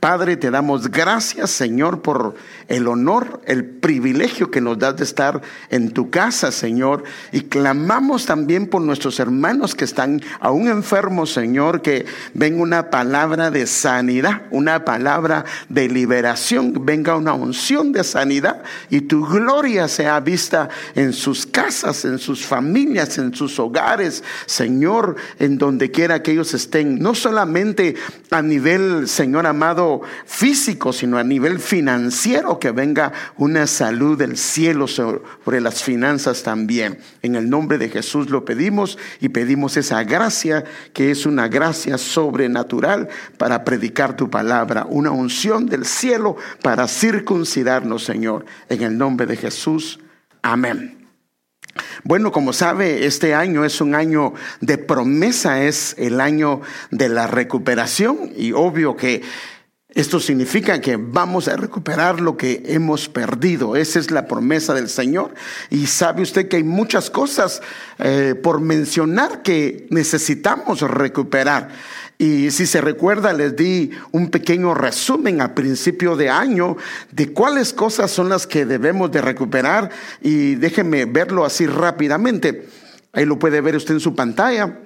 Padre, te damos gracias, Señor, por el honor, el privilegio que nos das de estar en tu casa, Señor. Y clamamos también por nuestros hermanos que están aún enfermos, Señor, que venga una palabra de sanidad, una palabra de liberación, venga una unción de sanidad y tu gloria sea vista en sus casas, en sus familias, en sus hogares, Señor, en donde quiera que ellos estén, no solamente a nivel, Señor amado, físico, sino a nivel financiero, que venga una salud del cielo sobre las finanzas también. En el nombre de Jesús lo pedimos y pedimos esa gracia que es una gracia sobrenatural para predicar tu palabra, una unción del cielo para circuncidarnos, Señor. En el nombre de Jesús. Amén. Bueno, como sabe, este año es un año de promesa, es el año de la recuperación y obvio que esto significa que vamos a recuperar lo que hemos perdido. Esa es la promesa del Señor. Y sabe usted que hay muchas cosas eh, por mencionar que necesitamos recuperar. Y si se recuerda, les di un pequeño resumen a principio de año de cuáles cosas son las que debemos de recuperar. Y déjenme verlo así rápidamente. Ahí lo puede ver usted en su pantalla.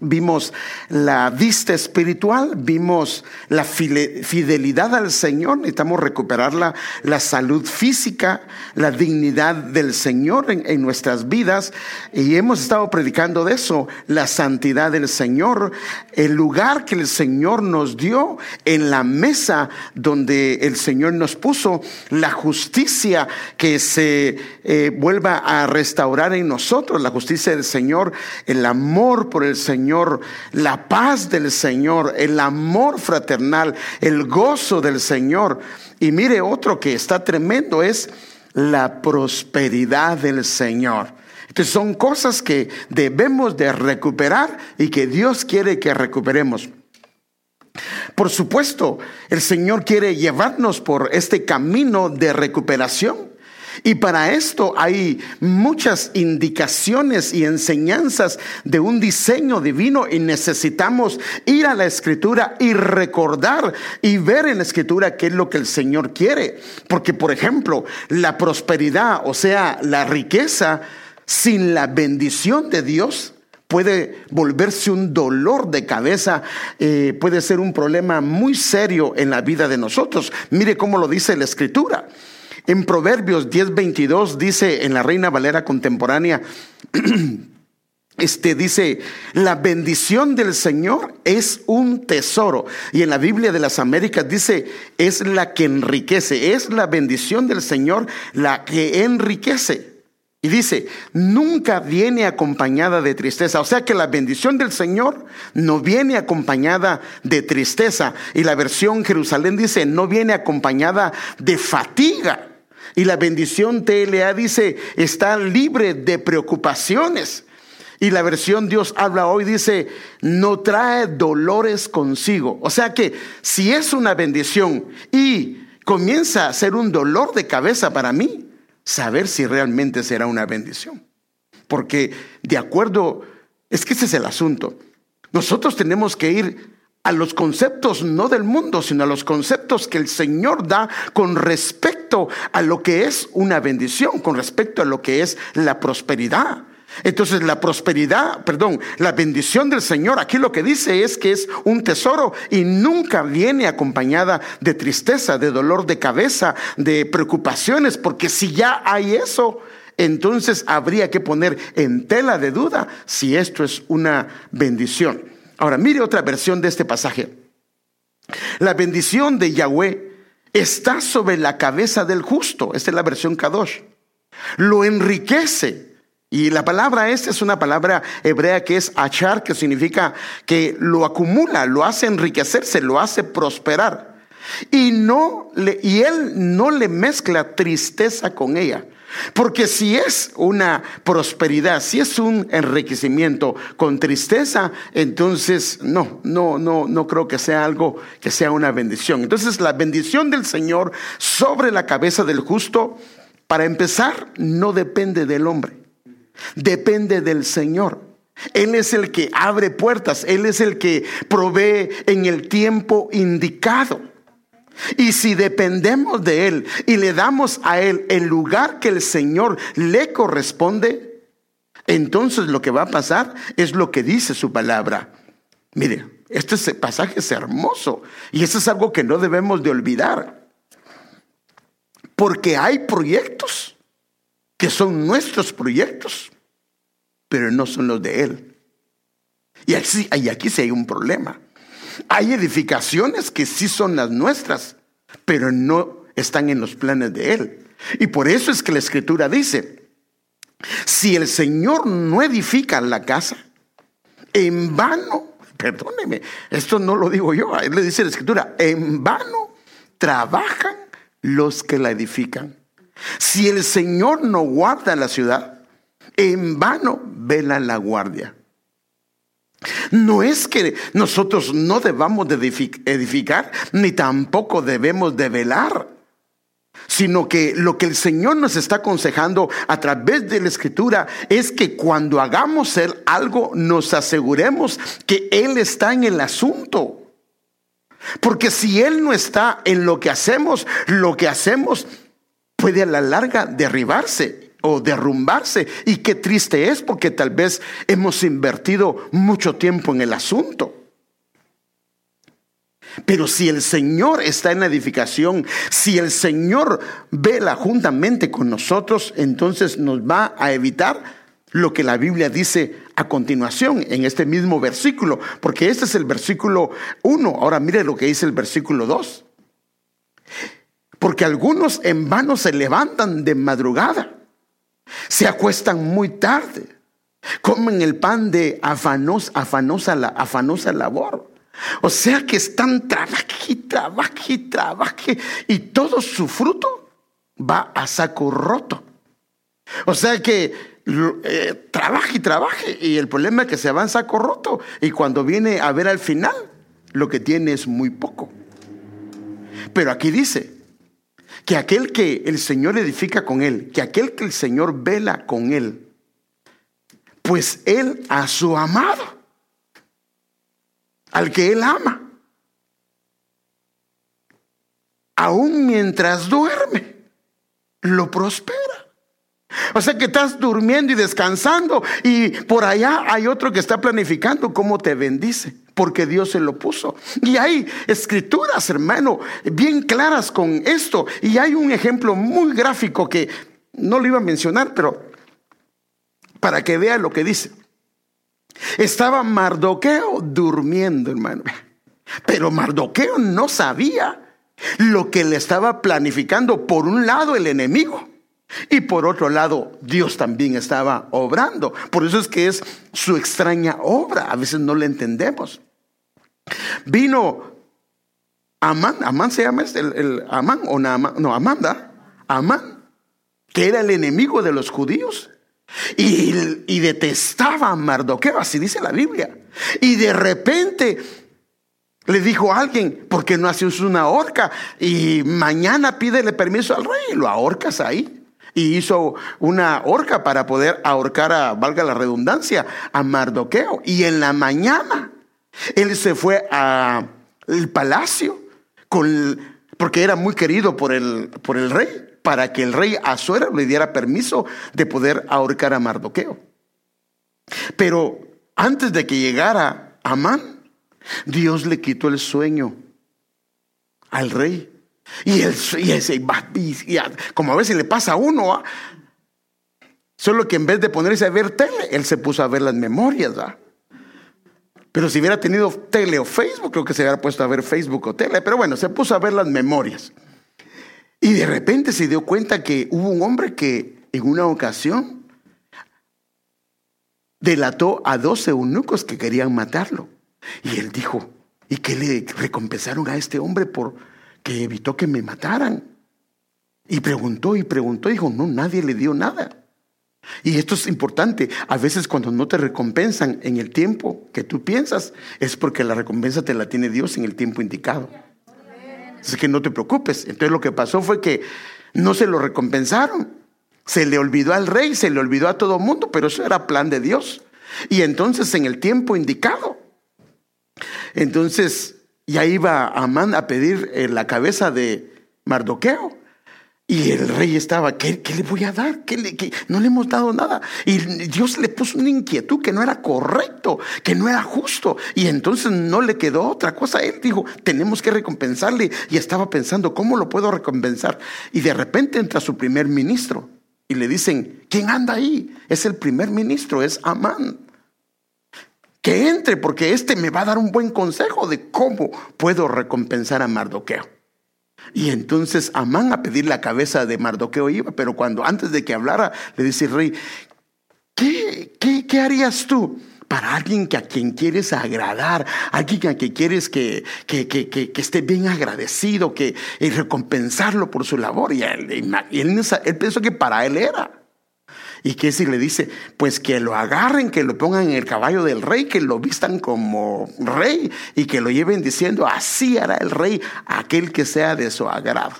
Vimos la vista espiritual, vimos la fidelidad al Señor, necesitamos recuperar la, la salud física, la dignidad del Señor en, nuestras vidas y hemos estado predicando de eso, la santidad del Señor, el lugar que el Señor nos dio en la mesa donde el Señor nos puso, la justicia que se eh, vuelva a restaurar en nosotros, la justicia del Señor, el amor por el Señor la paz del Señor, el amor fraternal, el gozo del Señor. Y mire otro que está tremendo es la prosperidad del Señor. Entonces son cosas que debemos de recuperar y que Dios quiere que recuperemos. Por supuesto, el Señor quiere llevarnos por este camino de recuperación. Y para esto hay muchas indicaciones y enseñanzas de un diseño divino y necesitamos ir a la escritura y recordar y ver en la escritura qué es lo que el Señor quiere. Porque, por ejemplo, la prosperidad, o sea, la riqueza, sin la bendición de Dios, puede volverse un dolor de cabeza, eh, puede ser un problema muy serio en la vida de nosotros. Mire cómo lo dice la escritura. En Proverbios 10:22 dice en la Reina Valera contemporánea, este dice, la bendición del Señor es un tesoro. Y en la Biblia de las Américas dice, es la que enriquece, es la bendición del Señor la que enriquece. Y dice, nunca viene acompañada de tristeza. O sea que la bendición del Señor no viene acompañada de tristeza. Y la versión Jerusalén dice, no viene acompañada de fatiga. Y la bendición TLA dice, está libre de preocupaciones. Y la versión Dios habla hoy dice, no trae dolores consigo. O sea que si es una bendición y comienza a ser un dolor de cabeza para mí, saber si realmente será una bendición. Porque de acuerdo, es que ese es el asunto. Nosotros tenemos que ir a los conceptos no del mundo, sino a los conceptos que el Señor da con respecto a lo que es una bendición, con respecto a lo que es la prosperidad. Entonces la prosperidad, perdón, la bendición del Señor, aquí lo que dice es que es un tesoro y nunca viene acompañada de tristeza, de dolor de cabeza, de preocupaciones, porque si ya hay eso, entonces habría que poner en tela de duda si esto es una bendición. Ahora, mire otra versión de este pasaje. La bendición de Yahweh está sobre la cabeza del justo. Esta es la versión Kadosh. Lo enriquece. Y la palabra esta es una palabra hebrea que es achar, que significa que lo acumula, lo hace enriquecerse, lo hace prosperar. Y no y él no le mezcla tristeza con ella. Porque si es una prosperidad, si es un enriquecimiento con tristeza, entonces no, no, no, no creo que sea algo que sea una bendición. Entonces la bendición del Señor sobre la cabeza del justo, para empezar, no depende del hombre, depende del Señor. Él es el que abre puertas, Él es el que provee en el tiempo indicado. Y si dependemos de Él y le damos a Él el lugar que el Señor le corresponde, entonces lo que va a pasar es lo que dice su palabra. Mire, este pasaje es hermoso y eso es algo que no debemos de olvidar. Porque hay proyectos que son nuestros proyectos, pero no son los de Él. Y aquí, y aquí sí hay un problema. Hay edificaciones que sí son las nuestras, pero no están en los planes de Él. Y por eso es que la escritura dice, si el Señor no edifica la casa, en vano, perdóneme, esto no lo digo yo, él le dice la escritura, en vano trabajan los que la edifican. Si el Señor no guarda la ciudad, en vano vela la guardia. No es que nosotros no debamos de edificar, ni tampoco debemos de velar, sino que lo que el Señor nos está aconsejando a través de la escritura es que cuando hagamos algo nos aseguremos que Él está en el asunto. Porque si Él no está en lo que hacemos, lo que hacemos puede a la larga derribarse o derrumbarse. Y qué triste es porque tal vez hemos invertido mucho tiempo en el asunto. Pero si el Señor está en la edificación, si el Señor vela juntamente con nosotros, entonces nos va a evitar lo que la Biblia dice a continuación en este mismo versículo, porque este es el versículo 1. Ahora mire lo que dice el versículo 2. Porque algunos en vano se levantan de madrugada se acuestan muy tarde, comen el pan de afanos, afanosa, afanosa labor. O sea que están trabaje, trabaje, trabaje y todo su fruto va a saco roto. O sea que eh, trabaje y trabaje y el problema es que se va en saco roto y cuando viene a ver al final lo que tiene es muy poco. Pero aquí dice, que aquel que el Señor edifica con él, que aquel que el Señor vela con él, pues él a su amado, al que él ama, aún mientras duerme, lo prospera. O sea que estás durmiendo y descansando y por allá hay otro que está planificando cómo te bendice porque Dios se lo puso. Y hay escrituras, hermano, bien claras con esto. Y hay un ejemplo muy gráfico que no lo iba a mencionar, pero para que vea lo que dice. Estaba Mardoqueo durmiendo, hermano. Pero Mardoqueo no sabía lo que le estaba planificando por un lado el enemigo. Y por otro lado, Dios también estaba obrando. Por eso es que es su extraña obra. A veces no le entendemos. Vino Amán, Amán se llama este, el, Amán o no, Amanda, Amán, que era el enemigo de los judíos. Y, detestaba a Mardoqueo, así dice la Biblia. Y de repente le dijo a alguien, ¿por qué no haces una horca? Y mañana pídele permiso al rey y lo ahorcas ahí. Y hizo una horca para poder ahorcar a, valga la redundancia, a Mardoqueo. Y en la mañana él se fue al palacio con, porque era muy querido por el, por el rey, para que el rey Azuero le diera permiso de poder ahorcar a Mardoqueo. Pero antes de que llegara Amán, Dios le quitó el sueño al rey. Y, el, y ese, como a veces le pasa a uno, ¿ah? solo que en vez de ponerse a ver tele, él se puso a ver las memorias. ¿ah? Pero si hubiera tenido tele o Facebook, creo que se hubiera puesto a ver Facebook o tele. Pero bueno, se puso a ver las memorias. Y de repente se dio cuenta que hubo un hombre que en una ocasión delató a dos eunucos que querían matarlo. Y él dijo, ¿y qué le recompensaron a este hombre por que evitó que me mataran? Y preguntó y preguntó, dijo, no, nadie le dio nada. Y esto es importante. A veces cuando no te recompensan en el tiempo que tú piensas, es porque la recompensa te la tiene Dios en el tiempo indicado. Así que no te preocupes. Entonces lo que pasó fue que no se lo recompensaron. Se le olvidó al rey, se le olvidó a todo el mundo, pero eso era plan de Dios. Y entonces en el tiempo indicado, entonces ya iba Amán a pedir eh, la cabeza de Mardoqueo. Y el rey estaba, ¿qué, le voy a dar? ¿Qué le, no le hemos dado nada. Y Dios le puso una inquietud que no era correcto, que no era justo. Y entonces no le quedó otra cosa. Él dijo, tenemos que recompensarle. Y estaba pensando, ¿cómo lo puedo recompensar? Y de repente entra su primer ministro. Y le dicen, ¿quién anda ahí? Es el primer ministro, es Amán. Que entre, porque este me va a dar un buen consejo de cómo puedo recompensar a Mardoqueo. Y entonces Amán a pedir la cabeza de Mardoqueo iba, pero cuando antes de que hablara le dice el rey, ¿qué, qué, harías tú? para alguien que a quien quieres agradar, alguien a quien quieres que, que, que, que esté bien agradecido, que y recompensarlo por su labor. Y él, y él pensó que para él era. ¿Y si le dice? Pues que lo agarren, que lo pongan en el caballo del rey, que lo vistan como rey y que lo lleven diciendo, así hará el rey aquel que sea de su agrado.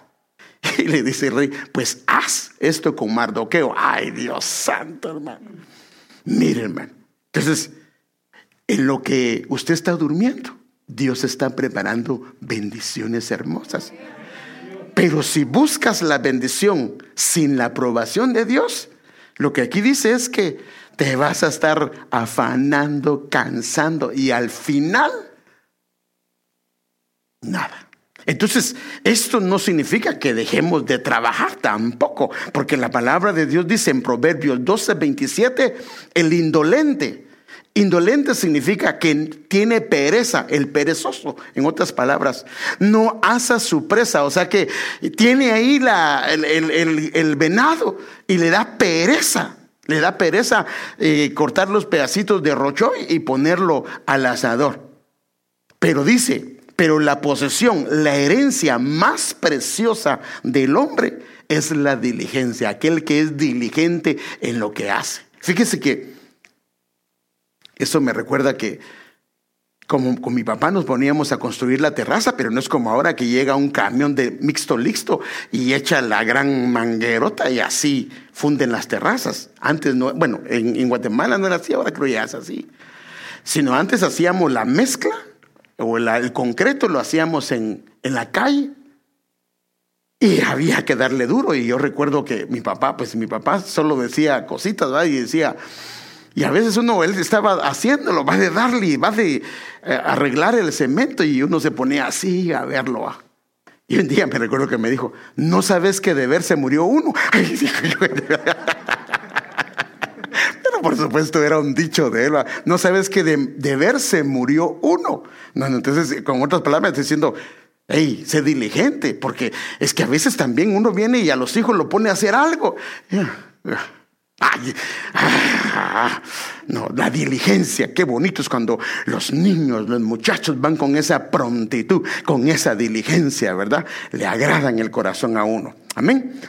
Y le dice el rey, pues haz esto con Mardoqueo. Ay, Dios santo, hermano. Miren, hermano. Entonces, en lo que usted está durmiendo, Dios está preparando bendiciones hermosas. Pero si buscas la bendición sin la aprobación de Dios, lo que aquí dice es que te vas a estar afanando, cansando y al final, nada. Entonces, esto no significa que dejemos de trabajar tampoco, porque la palabra de Dios dice en Proverbios 12, 27, el indolente. Indolente significa que tiene pereza, el perezoso, en otras palabras, no asa su presa, o sea que tiene ahí la, el venado y le da pereza. Le da pereza eh, cortar los pedacitos de rochoy y ponerlo al asador. Pero dice, pero la posesión, la herencia más preciosa del hombre es la diligencia, aquel que es diligente en lo que hace. Fíjese que eso me recuerda que como con mi papá nos poníamos a construir la terraza, pero no es como ahora que llega un camión de mixto listo y echa la gran manguerota y así funden las terrazas. Antes no, bueno, en, Guatemala no era así, ahora creo ya es así. Sino antes hacíamos la mezcla o el concreto lo hacíamos en, en la calle y había que darle duro. Y yo recuerdo que mi papá, pues mi papá solo decía cositas, ¿verdad? Y decía, y a veces uno, él estaba haciéndolo, va de darle, va de eh, arreglar el cemento y uno se ponía así a verlo. Y un día me recuerdo que me dijo, ¿no sabes que de ver se murió uno? Pero por supuesto era un dicho de él, no sabes que de, de ver se murió uno. No, entonces, con otras palabras, diciendo, hey, sé diligente, porque es que a veces también uno viene y a los hijos lo pone a hacer algo. Ay, ah, no, la diligencia, qué bonito es cuando los niños, los muchachos van con esa prontitud, con esa diligencia, ¿verdad? Le agradan el corazón a uno. Amén.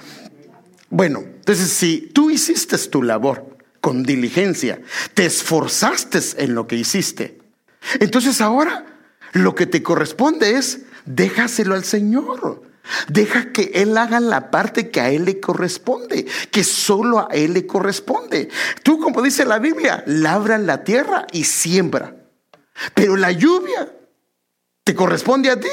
Bueno, entonces si tú hiciste tu labor con diligencia, te esforzaste en lo que hiciste, entonces ahora lo que te corresponde es déjaselo al Señor. Deja que Él haga la parte que a Él le corresponde, que solo a Él le corresponde. Tú, como dice la Biblia, labra la tierra y siembra. Pero la lluvia te corresponde a ti.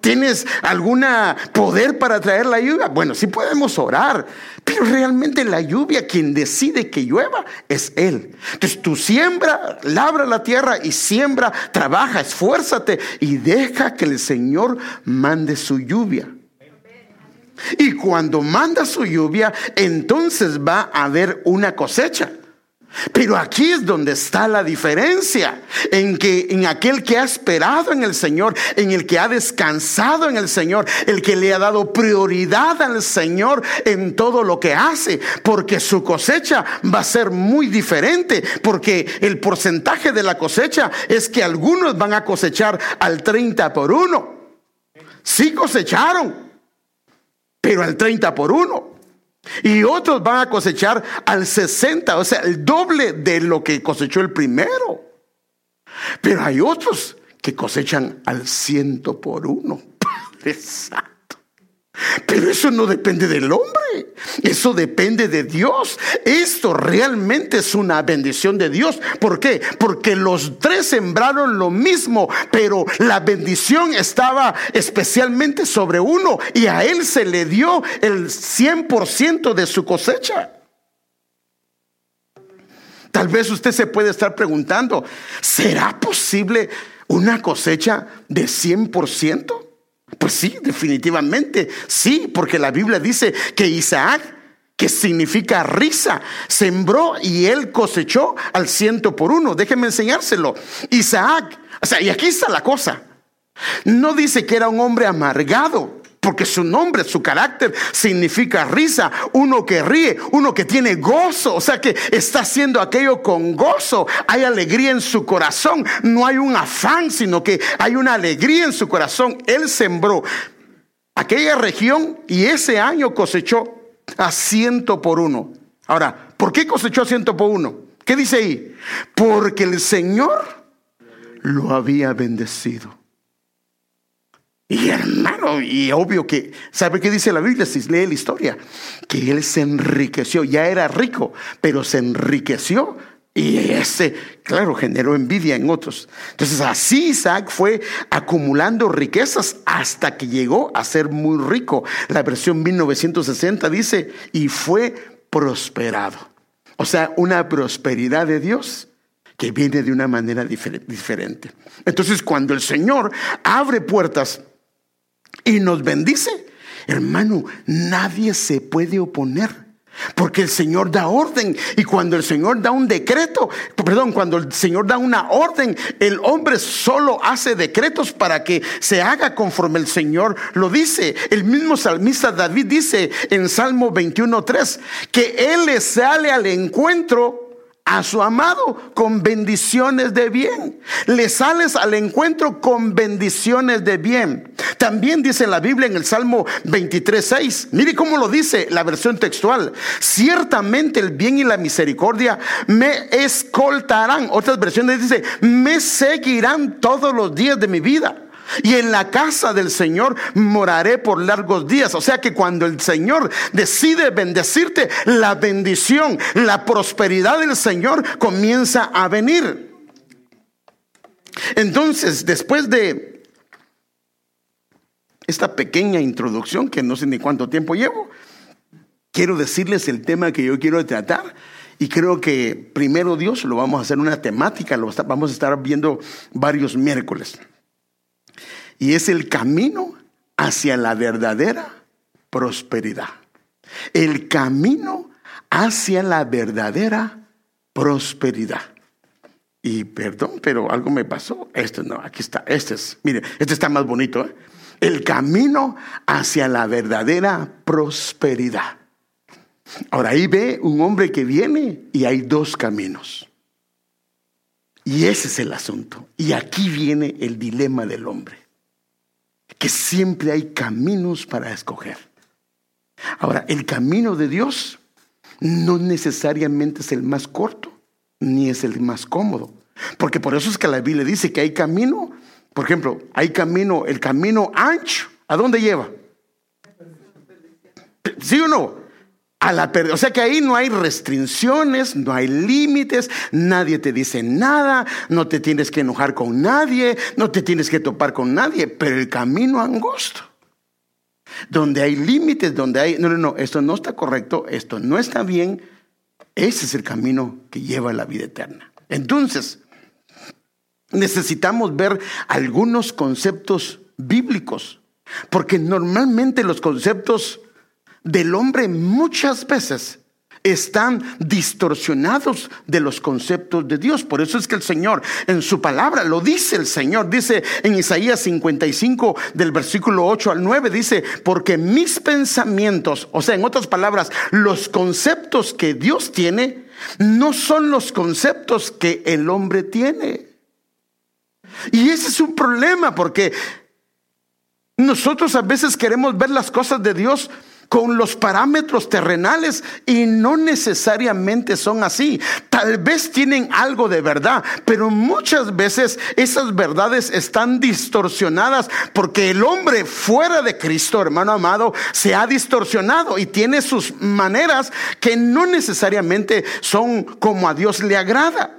¿Tienes algún poder para traer la lluvia? Bueno, sí podemos orar, pero realmente la lluvia, quien decide que llueva, es Él. Entonces tú siembra, labra la tierra y siembra, trabaja, esfuérzate y deja que el Señor mande su lluvia. Y cuando manda su lluvia, entonces va a haber una cosecha. Pero aquí es donde está la diferencia, en que en aquel que ha esperado en el Señor, en el que ha descansado en el Señor, el que le ha dado prioridad al Señor en todo lo que hace, porque su cosecha va a ser muy diferente, porque el porcentaje de la cosecha es que algunos van a cosechar al 30 por uno. Sí cosecharon, pero al 30 por uno. Y otros van a cosechar al 60, o sea, el doble de lo que cosechó el primero. Pero hay otros que cosechan al ciento por uno. Padre Santo. Pero eso no depende del hombre, eso depende de Dios. Esto realmente es una bendición de Dios. ¿Por qué? Porque los tres sembraron lo mismo, pero la bendición estaba especialmente sobre uno y a él se le dio el 100% de su cosecha. Tal vez usted se puede estar preguntando, ¿será posible una cosecha de 100%? Pues sí, definitivamente, sí, porque la Biblia dice que Isaac, que significa risa, sembró y él cosechó al ciento por uno. Déjeme enseñárselo. Isaac, o sea, y aquí está la cosa. No dice que era un hombre amargado porque su nombre, su carácter significa risa, uno que ríe, uno que tiene gozo, o sea que está haciendo aquello con gozo, hay alegría en su corazón, no hay un afán, sino que hay una alegría en su corazón. Él sembró aquella región y ese año cosechó a ciento por uno. Ahora, ¿por qué cosechó a ciento por uno? ¿Qué dice ahí? Porque el Señor lo había bendecido. Y hermano, y obvio que, ¿sabe qué dice la Biblia si lee la historia? Que él se enriqueció, ya era rico, pero se enriqueció y ese, claro, generó envidia en otros. Entonces así Isaac fue acumulando riquezas hasta que llegó a ser muy rico. La versión 1960 dice, y fue prosperado. O sea, una prosperidad de Dios que viene de una manera diferente. Entonces cuando el Señor abre puertas, y nos bendice, hermano, nadie se puede oponer. Porque el Señor da orden y cuando el Señor da un decreto, perdón, cuando el Señor da una orden, el hombre solo hace decretos para que se haga conforme el Señor lo dice. El mismo salmista David dice en Salmo 21.3 que Él le sale al encuentro a su amado con bendiciones de bien. Le sales al encuentro con bendiciones de bien. También dice la Biblia en el Salmo 23.6. Mire cómo lo dice la versión textual. Ciertamente el bien y la misericordia me escoltarán. Otras versiones dice, me seguirán todos los días de mi vida y en la casa del Señor moraré por largos días. O sea que cuando el Señor decide bendecirte, la bendición, la prosperidad del Señor comienza a venir. Entonces, después de esta pequeña introducción, que no sé ni cuánto tiempo llevo, quiero decirles el tema que yo quiero tratar. Y creo que primero Dios lo vamos a hacer una temática, lo vamos a estar viendo varios miércoles. Y es el camino hacia la verdadera prosperidad. El camino hacia la verdadera prosperidad. Y perdón, pero algo me pasó. Este no, aquí está. Este es, mire, este está más bonito. ¿eh? El camino hacia la verdadera prosperidad. Ahora ahí ve un hombre que viene y hay dos caminos. Y ese es el asunto. Y aquí viene el dilema del hombre que siempre hay caminos para escoger. Ahora, el camino de Dios no necesariamente es el más corto, ni es el más cómodo. Porque por eso es que la Biblia dice que hay camino, por ejemplo, hay camino, el camino ancho, ¿a dónde lleva? ¿Sí o no? A la O sea que ahí no hay restricciones, no hay límites, nadie te dice nada, no te tienes que enojar con nadie, no te tienes que topar con nadie, pero el camino angosto, donde hay límites, donde hay, no, no, no, esto no está correcto, esto no está bien, ese es el camino que lleva a la vida eterna. Entonces, necesitamos ver algunos conceptos bíblicos, porque normalmente los conceptos del hombre muchas veces están distorsionados de los conceptos de Dios. Por eso es que el Señor en su palabra lo dice el Señor, dice en Isaías 55 del versículo 8 al 9, dice, porque mis pensamientos, o sea, en otras palabras, los conceptos que Dios tiene, no son los conceptos que el hombre tiene. Y ese es un problema porque nosotros a veces queremos ver las cosas de Dios con los parámetros terrenales y no necesariamente son así. Tal vez tienen algo de verdad, pero muchas veces esas verdades están distorsionadas porque el hombre fuera de Cristo, hermano amado, se ha distorsionado y tiene sus maneras que no necesariamente son como a Dios le agrada.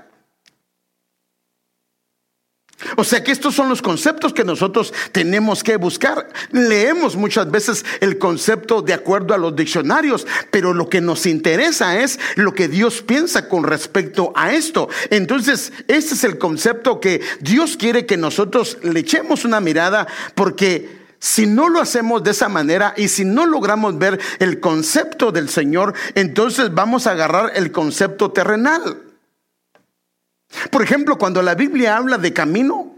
O sea que estos son los conceptos que nosotros tenemos que buscar. Leemos muchas veces el concepto de acuerdo a los diccionarios, pero lo que nos interesa es lo que Dios piensa con respecto a esto. Entonces, este es el concepto que Dios quiere que nosotros le echemos una mirada porque si no lo hacemos de esa manera y si no logramos ver el concepto del Señor, entonces vamos a agarrar el concepto terrenal. Por ejemplo, cuando la Biblia habla de camino,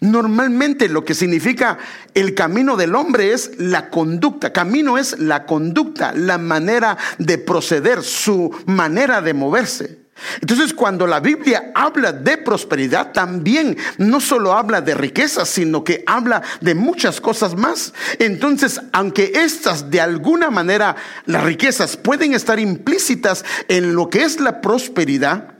normalmente lo que significa el camino del hombre es la conducta. Camino es la conducta, la manera de proceder, su manera de moverse. Entonces, cuando la Biblia habla de prosperidad, también no solo habla de riqueza, sino que habla de muchas cosas más. Entonces, aunque estas de alguna manera, las riquezas pueden estar implícitas en lo que es la prosperidad,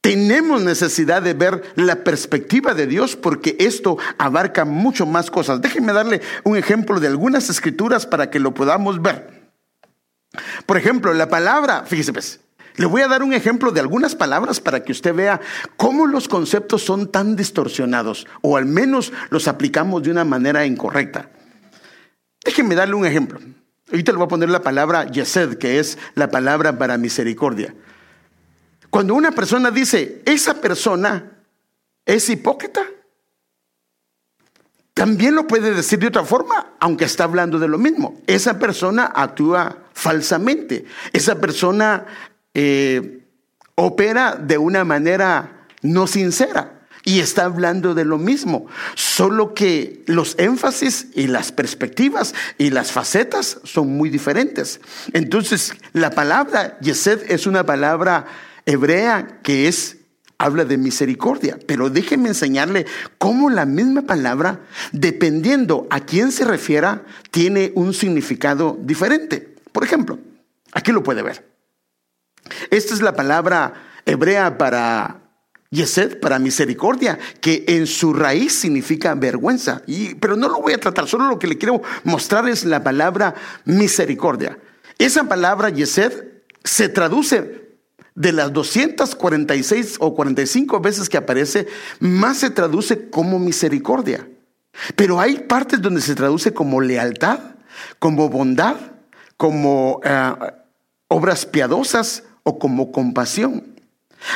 tenemos necesidad de ver la perspectiva de Dios porque esto abarca mucho más cosas. Déjenme darle un ejemplo de algunas escrituras para que lo podamos ver. Por ejemplo, la palabra, fíjese pues, le voy a dar un ejemplo de algunas palabras para que usted vea cómo los conceptos son tan distorsionados o al menos los aplicamos de una manera incorrecta. Déjenme darle un ejemplo. Ahorita le voy a poner la palabra Yesed, que es la palabra para misericordia. Cuando una persona dice, esa persona es hipócrita, también lo puede decir de otra forma, aunque está hablando de lo mismo. Esa persona actúa falsamente. Esa persona eh, opera de una manera no sincera. Y está hablando de lo mismo, solo que los énfasis y las perspectivas y las facetas son muy diferentes. Entonces, la palabra Yesed es una palabra hebrea que es habla de misericordia, pero déjenme enseñarle cómo la misma palabra, dependiendo a quién se refiera, tiene un significado diferente. Por ejemplo, aquí lo puede ver. Esta es la palabra hebrea para Yesed, para misericordia, que en su raíz significa vergüenza. Y, pero no lo voy a tratar, solo lo que le quiero mostrar es la palabra misericordia. Esa palabra Yesed se traduce de las 246 o 45 veces que aparece, más se traduce como misericordia. Pero hay partes donde se traduce como lealtad, como bondad, como eh, obras piadosas o como compasión.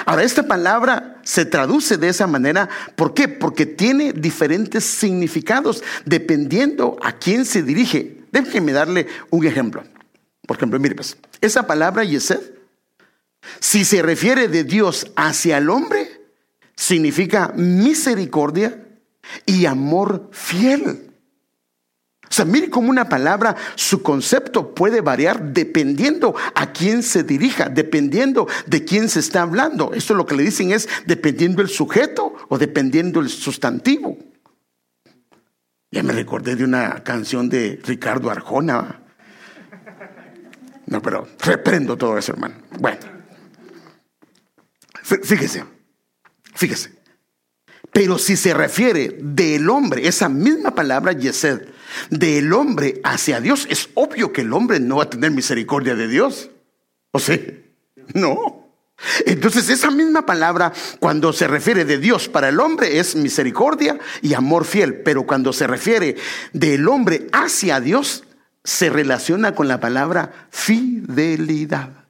Ahora, esta palabra se traduce de esa manera. ¿Por qué? Porque tiene diferentes significados dependiendo a quién se dirige. Déjenme darle un ejemplo. Por ejemplo, mire, pues, esa palabra Yesed si se refiere de Dios hacia el hombre, significa misericordia y amor fiel. O sea, mire cómo una palabra, su concepto puede variar dependiendo a quién se dirija, dependiendo de quién se está hablando. Esto lo que le dicen es dependiendo el sujeto o dependiendo el sustantivo. Ya me recordé de una canción de Ricardo Arjona. No, pero reprendo todo eso, hermano. Fíjese, fíjese. Pero si se refiere del hombre, esa misma palabra Yesed, del hombre hacia Dios, es obvio que el hombre no va a tener misericordia de Dios. ¿O sí? No. Entonces esa misma palabra cuando se refiere de Dios para el hombre es misericordia y amor fiel, pero cuando se refiere del hombre hacia Dios se relaciona con la palabra fidelidad.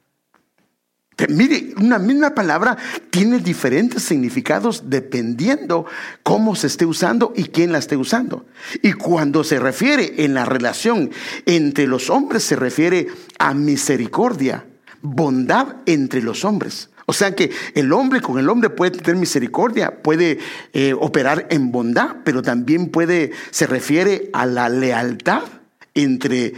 Mire, una misma palabra tiene diferentes significados dependiendo cómo se esté usando y quién la esté usando. Y cuando se refiere en la relación entre los hombres, se refiere a misericordia, bondad entre los hombres. O sea que el hombre con el hombre puede tener misericordia, puede eh, operar en bondad, pero también puede, se refiere a la lealtad entre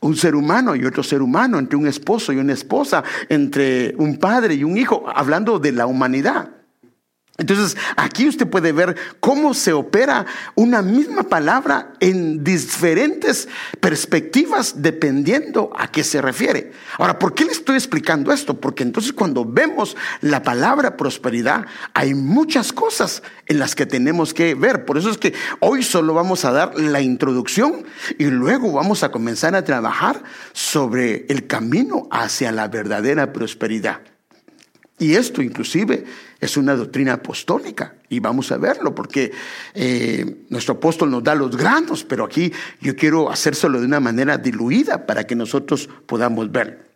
un ser humano y otro ser humano, entre un esposo y una esposa, entre un padre y un hijo, hablando de la humanidad. Entonces, aquí usted puede ver cómo se opera una misma palabra en diferentes perspectivas dependiendo a qué se refiere. Ahora, ¿por qué le estoy explicando esto? Porque entonces cuando vemos la palabra prosperidad, hay muchas cosas en las que tenemos que ver. Por eso es que hoy solo vamos a dar la introducción y luego vamos a comenzar a trabajar sobre el camino hacia la verdadera prosperidad. Y esto inclusive es una doctrina apostólica y vamos a verlo porque eh, nuestro apóstol nos da los granos, pero aquí yo quiero hacérselo de una manera diluida para que nosotros podamos ver.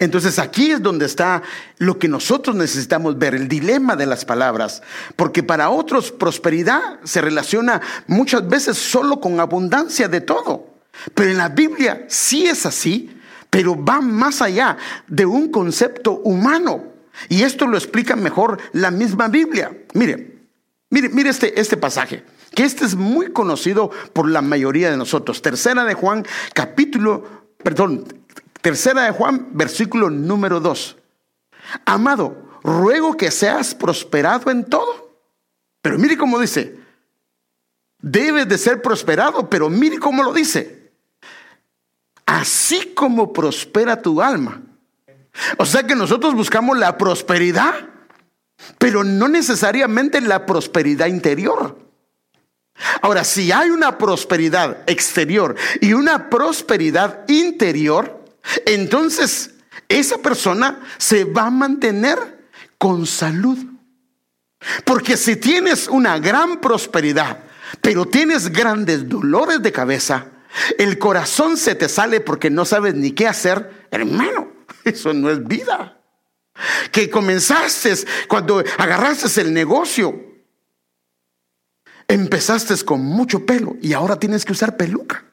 Entonces aquí es donde está lo que nosotros necesitamos ver, el dilema de las palabras, porque para otros prosperidad se relaciona muchas veces solo con abundancia de todo, pero en la Biblia sí es así, pero va más allá de un concepto humano. Y esto lo explica mejor la misma Biblia. Mire, mire, mire este, este pasaje, que este es muy conocido por la mayoría de nosotros. Tercera de Juan, capítulo, perdón, tercera de Juan, versículo número 2. Amado, ruego que seas prosperado en todo. Pero mire cómo dice, debes de ser prosperado, pero mire cómo lo dice así como prospera tu alma. O sea que nosotros buscamos la prosperidad, pero no necesariamente la prosperidad interior. Ahora, si hay una prosperidad exterior y una prosperidad interior, entonces esa persona se va a mantener con salud. Porque si tienes una gran prosperidad, pero tienes grandes dolores de cabeza, el corazón se te sale porque no sabes ni qué hacer, hermano, eso no es vida. Que comenzaste cuando agarraste el negocio, empezaste con mucho pelo y ahora tienes que usar peluca.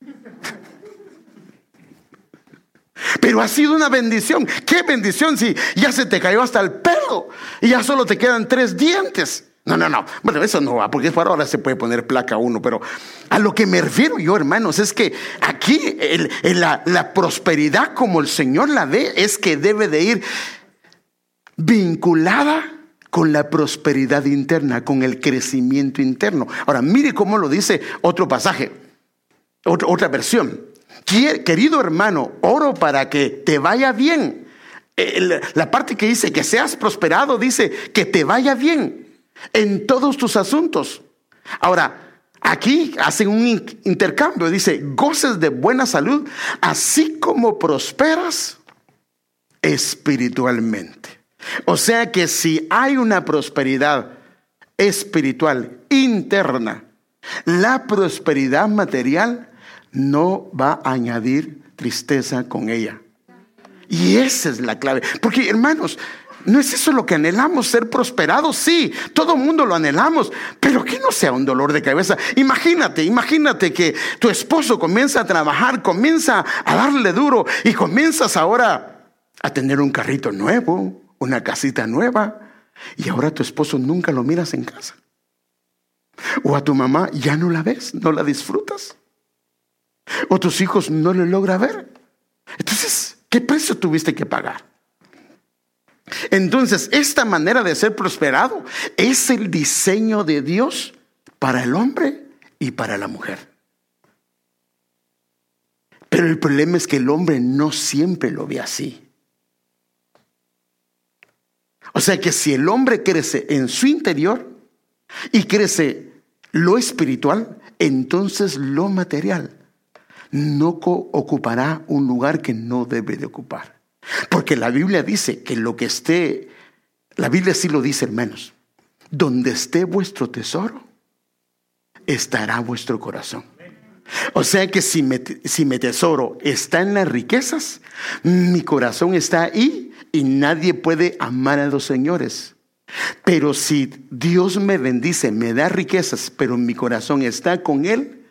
Pero ha sido una bendición. ¿Qué bendición si ya se te cayó hasta el pelo y ya solo te quedan tres dientes? No, no, no. Bueno, eso no va, porque ahora se puede poner placa uno, pero a lo que me refiero yo, hermanos, es que aquí la, prosperidad como el Señor la ve es que debe de ir vinculada con la prosperidad interna, con el crecimiento interno. Ahora, mire cómo lo dice otro pasaje, otra versión. Querido hermano, oro para que te vaya bien. La parte que dice que seas prosperado dice que te vaya bien en todos tus asuntos. Ahora, aquí hacen un intercambio, dice, goces de buena salud, así como prosperas espiritualmente. O sea que si hay una prosperidad espiritual interna, la prosperidad material no va a añadir tristeza con ella. Y esa es la clave. Porque hermanos, ¿No es eso lo que anhelamos? Ser prosperados, sí, todo mundo lo anhelamos, pero que no sea un dolor de cabeza. Imagínate, imagínate que tu esposo comienza a trabajar, comienza a darle duro y comienzas ahora a tener un carrito nuevo, una casita nueva, y ahora tu esposo nunca lo miras en casa. O a tu mamá ya no la ves, no la disfrutas. O tus hijos no le logra ver. Entonces, ¿qué precio tuviste que pagar? Entonces, esta manera de ser prosperado es el diseño de Dios para el hombre y para la mujer. Pero el problema es que el hombre no siempre lo ve así. O sea que si el hombre crece en su interior y crece lo espiritual, entonces lo material no ocupará un lugar que no debe de ocupar. Porque la Biblia dice que lo que esté, la Biblia sí lo dice, hermanos, donde esté vuestro tesoro, estará vuestro corazón. O sea que si, si mi tesoro está en las riquezas, mi corazón está ahí y nadie puede amar a los señores. Pero si Dios me bendice, me da riquezas, pero mi corazón está con Él,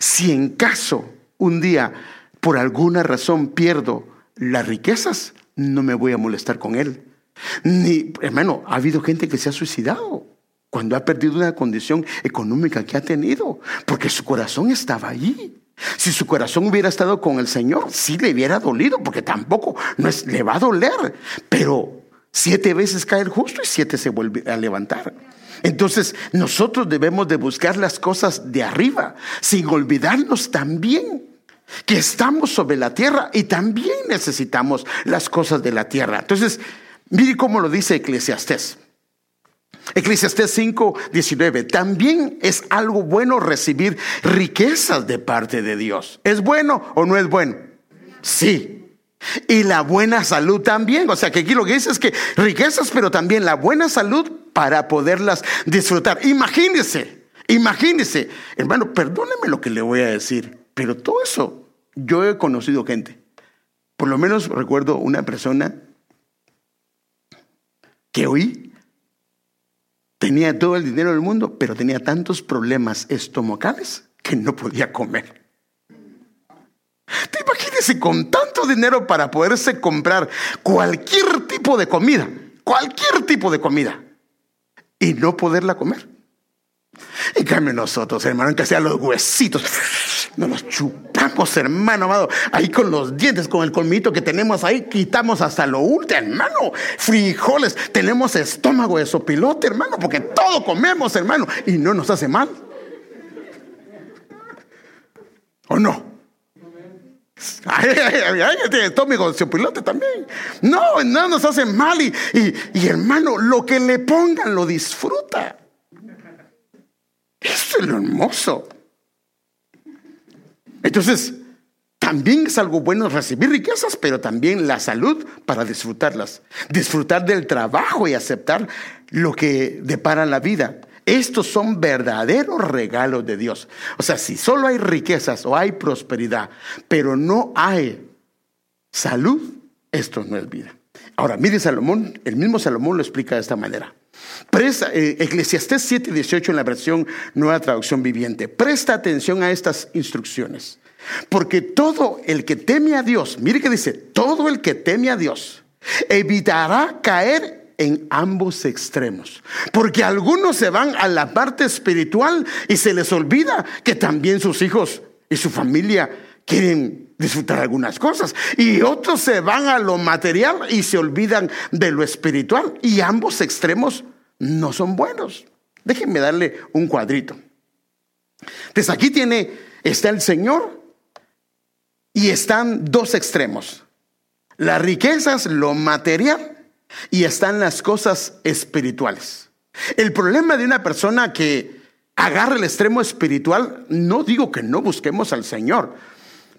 si en caso un día por alguna razón pierdo las riquezas, no me voy a molestar con él. Ni, hermano, ha habido gente que se ha suicidado cuando ha perdido una condición económica que ha tenido, porque su corazón estaba allí. Si su corazón hubiera estado con el Señor, sí le hubiera dolido, porque tampoco no es, le va a doler. Pero siete veces cae el justo y siete se vuelve a levantar. Entonces nosotros debemos de buscar las cosas de arriba, sin olvidarnos también que estamos sobre la tierra y también necesitamos las cosas de la tierra. Entonces, mire cómo lo dice Eclesiastés. Eclesiastés 5, 19. También es algo bueno recibir riquezas de parte de Dios. ¿Es bueno o no es bueno? Sí. Y la buena salud también. O sea que aquí lo que dice es que riquezas, pero también la buena salud para poderlas disfrutar. Imagínese, imagínese. Hermano, perdóneme lo que le voy a decir, pero todo eso, yo he conocido gente. Por lo menos recuerdo una persona que oí tenía todo el dinero del mundo, pero tenía tantos problemas estomacales que no podía comer. Te imagínese con tanto dinero para poderse comprar cualquier tipo de comida, cualquier tipo de comida, y no poderla comer. En cambio nosotros, hermano, que sean los huesitos, nos los chupamos, hermano amado, ahí con los dientes, con el colmito que tenemos ahí, quitamos hasta lo último, hermano. Frijoles, tenemos estómago de sopilote, hermano, porque todo comemos, hermano, y no nos hace mal. ¿O no? Ay, ay, ay, estómago de pilote también. No, no nos hace mal. Y, y, hermano, lo que le pongan lo disfruta. Eso es lo hermoso. Entonces, también es algo bueno recibir riquezas, pero también la salud para disfrutarlas. Disfrutar del trabajo y aceptar lo que depara la vida. Estos son verdaderos regalos de Dios. O sea, si solo hay riquezas o hay prosperidad, pero no hay salud, esto no es vida. Ahora, mire Salomón, el mismo Salomón lo explica de esta manera. Presta, eh, Eclesiastés 7, 18 en la versión Nueva Traducción Viviente. Presta atención a estas instrucciones. Porque todo el que teme a Dios, mire que dice, todo el que teme a Dios, evitará caer en ambos extremos. Porque algunos se van a la parte espiritual y se les olvida que también sus hijos y su familia quieren disfrutar algunas cosas. Y otros se van a lo material y se olvidan de lo espiritual. Y ambos extremos no son buenos. Déjenme darle un cuadrito. Entonces aquí tiene, está el Señor y están dos extremos. Las riquezas, lo material y están las cosas espirituales. El problema de una persona que agarra el extremo espiritual, no digo que no busquemos al Señor.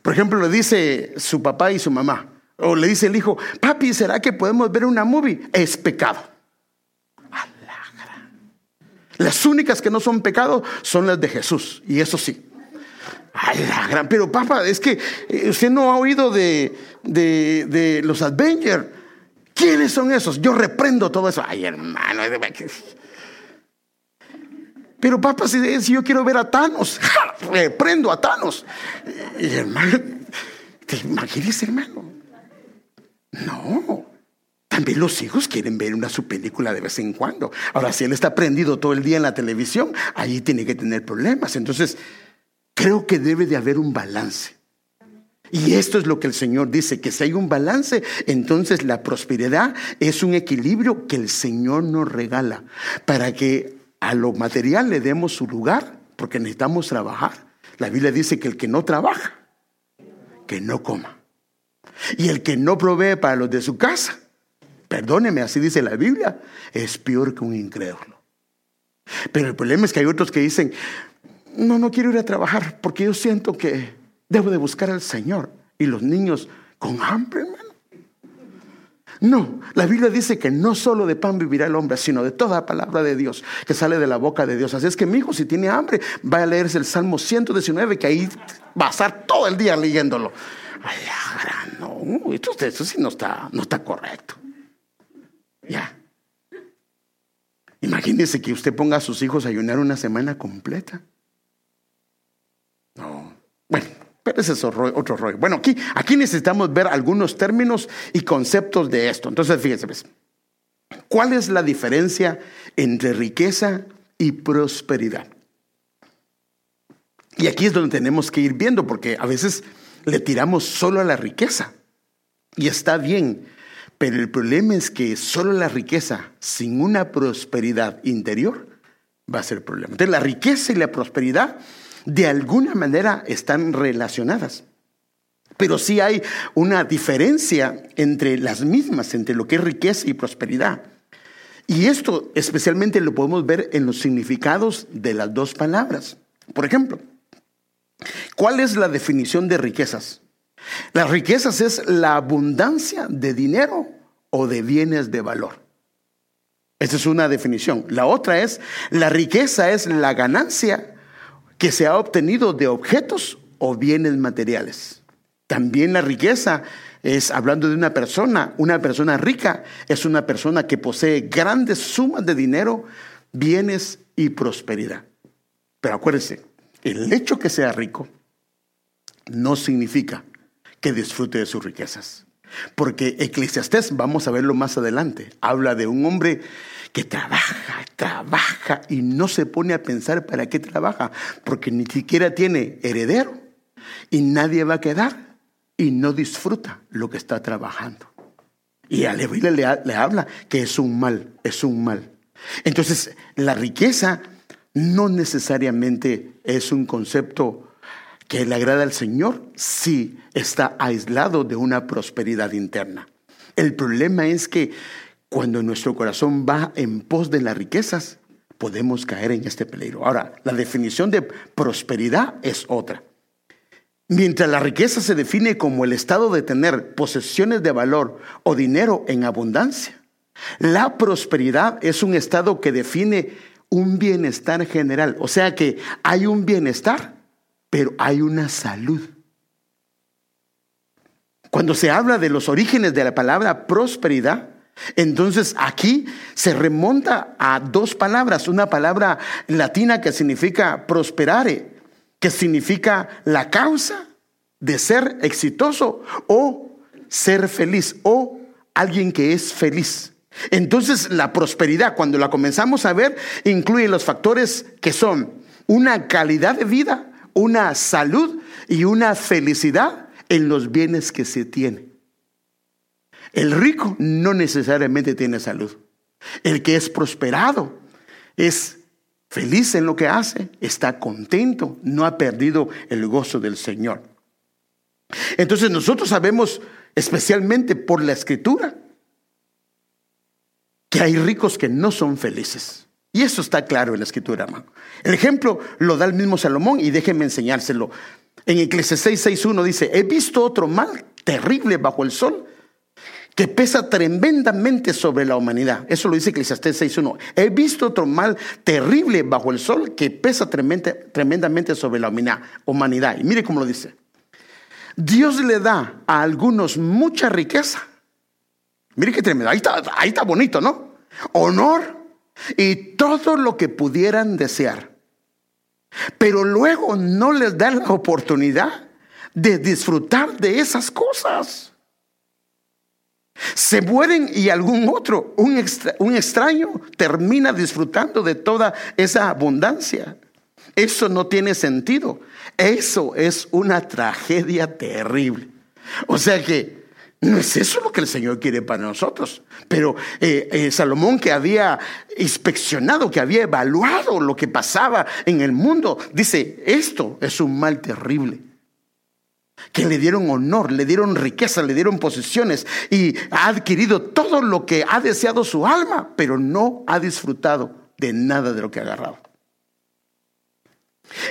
Por ejemplo, le dice su papá y su mamá, o le dice el hijo, papi, ¿será que podemos ver una movie? Es pecado. Las únicas que no son pecado son las de Jesús, y eso sí. Pero papá, es que eh, usted no ha oído de, de los Avengers. ¿Quiénes son esos? Yo reprendo todo eso. Ay, hermano. Pero papá, si, yo quiero ver a Thanos, reprendo a Thanos. Y hermano, ¿te imaginas, hermano? No. También los hijos quieren ver una su película de vez en cuando. Ahora, si él está prendido todo el día en la televisión, ahí tiene que tener problemas. Entonces, creo que debe de haber un balance. Y esto es lo que el Señor dice, que si hay un balance, entonces la prosperidad es un equilibrio que el Señor nos regala para que a lo material le demos su lugar, porque necesitamos trabajar. La Biblia dice que el que no trabaja, que no coma. Y el que no provee para los de su casa, perdóneme, así dice la Biblia, es peor que un incrédulo. Pero el problema es que hay otros que dicen, no, no quiero ir a trabajar porque yo siento que Debo de buscar al Señor. Y los niños con hambre, hermano. No, la Biblia dice que no solo de pan vivirá el hombre, sino de toda palabra de Dios que sale de la boca de Dios. Así es que mi hijo, si tiene hambre, va a leerse el Salmo 119, que ahí va a estar todo el día leyéndolo. Ay, no, esto, eso sí no está, no está correcto. Ya. Imagínese que usted ponga a sus hijos a ayunar una semana completa. No. Bueno, pero ese es otro rollo. Bueno, aquí, necesitamos ver algunos términos y conceptos de esto. Entonces, fíjense, pues, ¿cuál es la diferencia entre riqueza y prosperidad? Y aquí es donde tenemos que ir viendo, porque a veces le tiramos solo a la riqueza. Y está bien, Pero el problema es que solo la riqueza sin una prosperidad interior va a ser problema. Entonces la riqueza y la prosperidad de alguna manera están relacionadas. Pero sí hay una diferencia entre las mismas, entre lo que es riqueza y prosperidad. Y esto especialmente lo podemos ver en los significados de las dos palabras. Por ejemplo, ¿cuál es la definición de riquezas? Las riquezas es la abundancia de dinero o de bienes de valor. Esa es una definición. La otra es, la riqueza es la ganancia que se ha obtenido de objetos o bienes materiales. También la riqueza es, hablando de una persona, una persona rica es una persona que posee grandes sumas de dinero, bienes y prosperidad. Pero acuérdense, el hecho que sea rico no significa que disfrute de sus riquezas. Porque Eclesiastés, vamos a verlo más adelante, habla de un hombre que trabaja, trabaja y no se pone a pensar para qué trabaja, porque ni siquiera tiene heredero y nadie va a quedar y no disfruta lo que está trabajando. Y a le habla que es un mal, es un mal. Entonces, la riqueza no necesariamente es un concepto que le agrada al Señor si está aislado de una prosperidad interna. El problema es que cuando nuestro corazón va en pos de las riquezas, podemos caer en este peligro. Ahora, la definición de prosperidad es otra. Mientras la riqueza se define como el estado de tener posesiones de valor o dinero en abundancia, la prosperidad es un estado que define un bienestar general. O sea que hay un bienestar pero hay una salud. Cuando se habla de los orígenes de la palabra prosperidad, entonces aquí se remonta a dos palabras, una palabra latina que significa prosperare, que significa la causa de ser exitoso o ser feliz o alguien que es feliz. Entonces la prosperidad, cuando la comenzamos a ver, incluye los factores que son una calidad de vida, una salud y una felicidad en los bienes que se tiene. El rico no necesariamente tiene salud. El que es prosperado es feliz en lo que hace, está contento, no ha perdido el gozo del Señor. Entonces nosotros sabemos, especialmente por la escritura, que hay ricos que no son felices. Y eso está claro en la escritura, hermano. El ejemplo lo da el mismo Salomón y déjenme enseñárselo. En Eclesiastés 6.1 dice, he visto otro mal terrible bajo el sol que pesa tremendamente sobre la humanidad. Eso lo dice Eclesiastés 6.1. He visto otro mal terrible bajo el sol que pesa tremendamente sobre la humanidad. Y mire cómo lo dice. Dios le da a algunos mucha riqueza. Mire qué tremendo. Ahí está, ahí está bonito, ¿no? Honor y todo lo que pudieran desear. Pero luego no les dan la oportunidad de disfrutar de esas cosas. Se mueren y algún otro, un, extraño, termina disfrutando de toda esa abundancia. Eso no tiene sentido. Eso es una tragedia terrible. O sea que no es eso lo que el Señor quiere para nosotros. Pero eh, eh, Salomón que había inspeccionado, que había evaluado lo que pasaba en el mundo, dice, esto es un mal terrible. Que le dieron honor, le dieron riqueza, le dieron posesiones y ha adquirido todo lo que ha deseado su alma, pero no ha disfrutado de nada de lo que ha agarrado.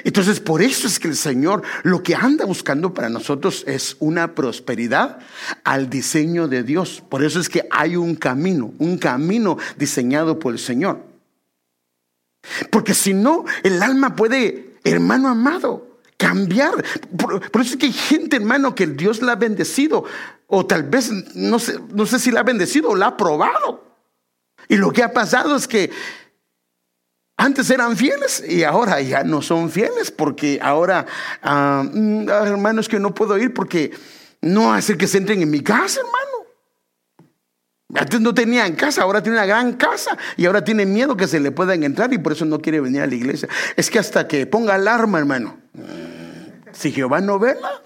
Entonces, por eso es que el Señor lo que anda buscando para nosotros es una prosperidad al diseño de Dios. Por eso es que hay un camino, un camino diseñado por el Señor. Porque si no, el alma puede, hermano amado, cambiar. Por, eso es que hay gente, hermano, que Dios la ha bendecido. O tal vez, no sé, no sé si la ha bendecido o la ha probado. Y lo que ha pasado es que antes eran fieles y ahora ya no son fieles porque ahora, ah, mm, ah, hermanos, que no puedo ir porque no hace que se entren en mi casa, hermano. Antes no tenían casa, ahora tiene una gran casa y ahora tiene miedo que se le puedan entrar y por eso no quiere venir a la iglesia. Es que hasta que ponga alarma, hermano. Si Jehová no vela,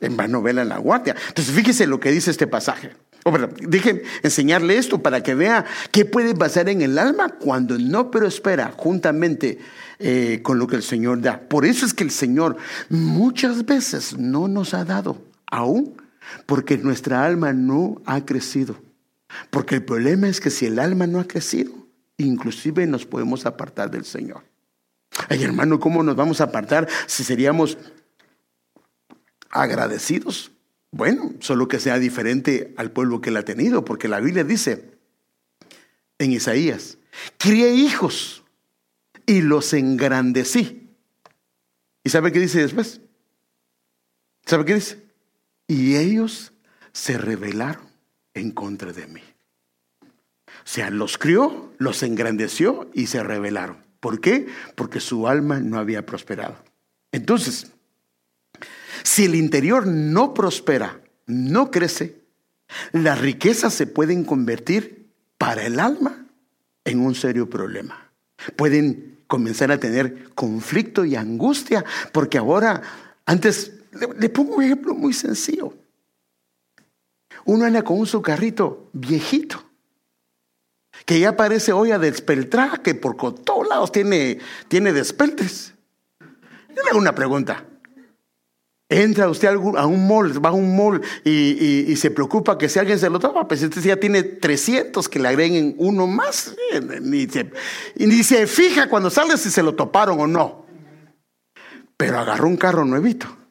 en vano vela en la guardia. Entonces fíjese lo que dice este pasaje. O dejen enseñarle esto para que vea qué puede pasar en el alma cuando no prospera juntamente eh, con lo que el Señor da. Por eso es que el Señor muchas veces no nos ha dado aún porque nuestra alma no ha crecido. Porque el problema es que si el alma no ha crecido, inclusive nos podemos apartar del Señor. Ay, hermano, ¿cómo nos vamos a apartar si seríamos agradecidos? Bueno, solo que sea diferente al pueblo que la ha tenido, porque la Biblia dice en Isaías, crié hijos y los engrandecí. ¿Y sabe qué dice después? ¿Sabe qué dice? Y ellos se rebelaron en contra de mí. O sea, los crió, los engrandeció y se rebelaron. ¿Por qué? Porque su alma no había prosperado. Entonces, si el interior no prospera, no crece, las riquezas se pueden convertir para el alma en un serio problema. Pueden comenzar a tener conflicto y angustia, porque ahora, antes, le, pongo un ejemplo muy sencillo. Uno anda con un su carrito viejito, que ya parece hoy a despeltrar, que por todos lados tiene, tiene despeltes. Yo le hago una pregunta. Entra usted a un mall, va a un mall y, se preocupa que si alguien se lo toma, pues este ya tiene 300 que le agreguen uno más. Ni y ni se fija cuando sale si se lo toparon o no. Pero agarró un carro nuevito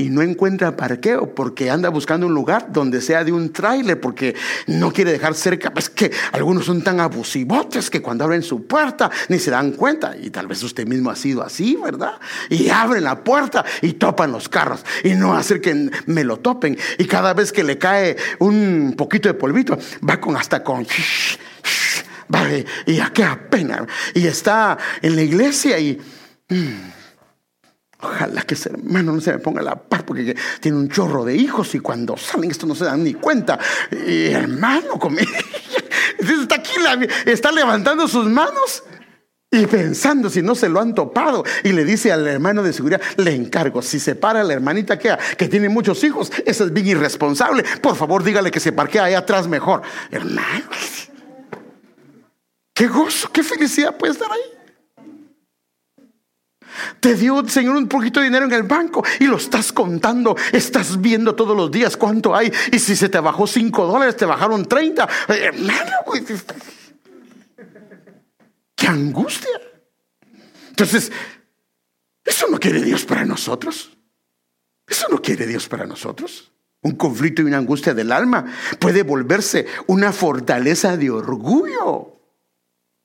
y no encuentra parqueo porque anda buscando un lugar donde sea de un tráiler porque no quiere dejar cerca. Es que algunos son tan abusivotes que cuando abren su puerta ni se dan cuenta. Y tal vez usted mismo ha sido así, ¿verdad? Y abren la puerta y topan los carros y no hacer que me lo topen. Y cada vez que le cae un poquito de polvito, va con hasta con... Y a qué pena. Y está en la iglesia y... Ojalá que ese hermano no se me ponga la par porque tiene un chorro de hijos y cuando salen esto no se dan ni cuenta. Y hermano, está aquí, está levantando sus manos y pensando si no se lo han topado. Y le dice al hermano de seguridad, le encargo, si se para la hermanita que, que tiene muchos hijos, esa es bien irresponsable. Por favor, dígale que se parquee ahí atrás mejor. Hermano, qué gozo, qué felicidad puede estar ahí. Te dio, Señor, un poquito de dinero en el banco y lo estás contando. Estás viendo todos los días cuánto hay. Y si se te bajó 5 dólares, te bajaron 30. Eh, ¡Qué angustia! Entonces, ¿eso no quiere Dios para nosotros? ¿Eso no quiere Dios para nosotros? Un conflicto y una angustia del alma puede volverse una fortaleza de orgullo.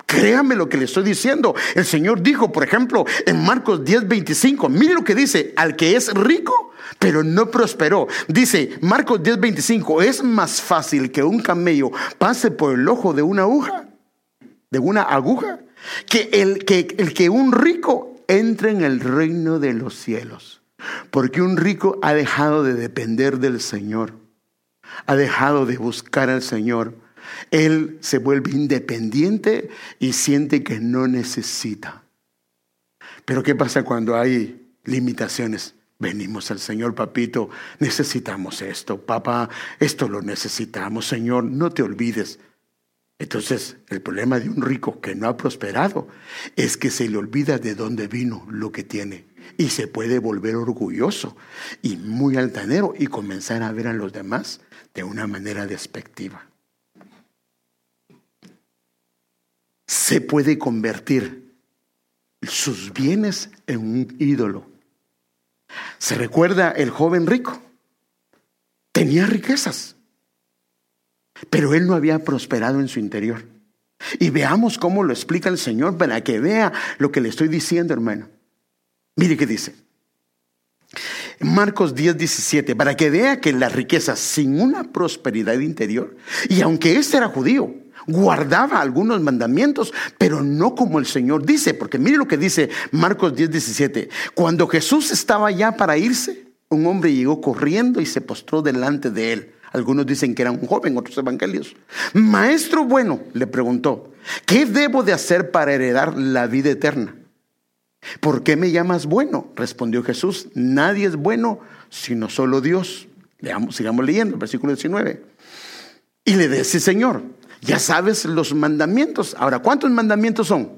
Créame lo que le estoy diciendo. El Señor dijo, por ejemplo, en Marcos 10, 25, mire lo que dice, al que es rico, pero no prosperó. Dice, Marcos 10, 25, es más fácil que un camello pase por el ojo de una aguja, de una aguja, que el que, el que un rico entre en el reino de los cielos. Porque un rico ha dejado de depender del Señor, ha dejado de buscar al Señor él se vuelve independiente y siente que no necesita. Pero ¿qué pasa cuando hay limitaciones? Venimos al Señor, papito, necesitamos esto, papá, esto lo necesitamos, Señor, no te olvides. Entonces, el problema de un rico que no ha prosperado es que se le olvida de dónde vino lo que tiene y se puede volver orgulloso y muy altanero y comenzar a ver a los demás de una manera despectiva. Se puede convertir sus bienes en un ídolo. ¿Se recuerda el joven rico? Tenía riquezas, pero él no había prosperado en su interior. Y veamos cómo lo explica el Señor para que vea lo que le estoy diciendo, hermano. Mire qué dice. Marcos 10, 17, para que vea que las riquezas sin una prosperidad interior, y aunque éste era judío, guardaba algunos mandamientos, pero no como el Señor dice, porque mire lo que dice Marcos 10, 17. Cuando Jesús estaba ya para irse, un hombre llegó corriendo y se postró delante de él. Algunos dicen que era un joven, otros evangelios. Maestro bueno, le preguntó, ¿qué debo de hacer para heredar la vida eterna? ¿Por qué me llamas bueno? Respondió Jesús, nadie es bueno sino solo Dios. Leamos, sigamos leyendo, versículo 19. Y le dice, Señor, ya sabes los mandamientos. Ahora, ¿cuántos mandamientos son?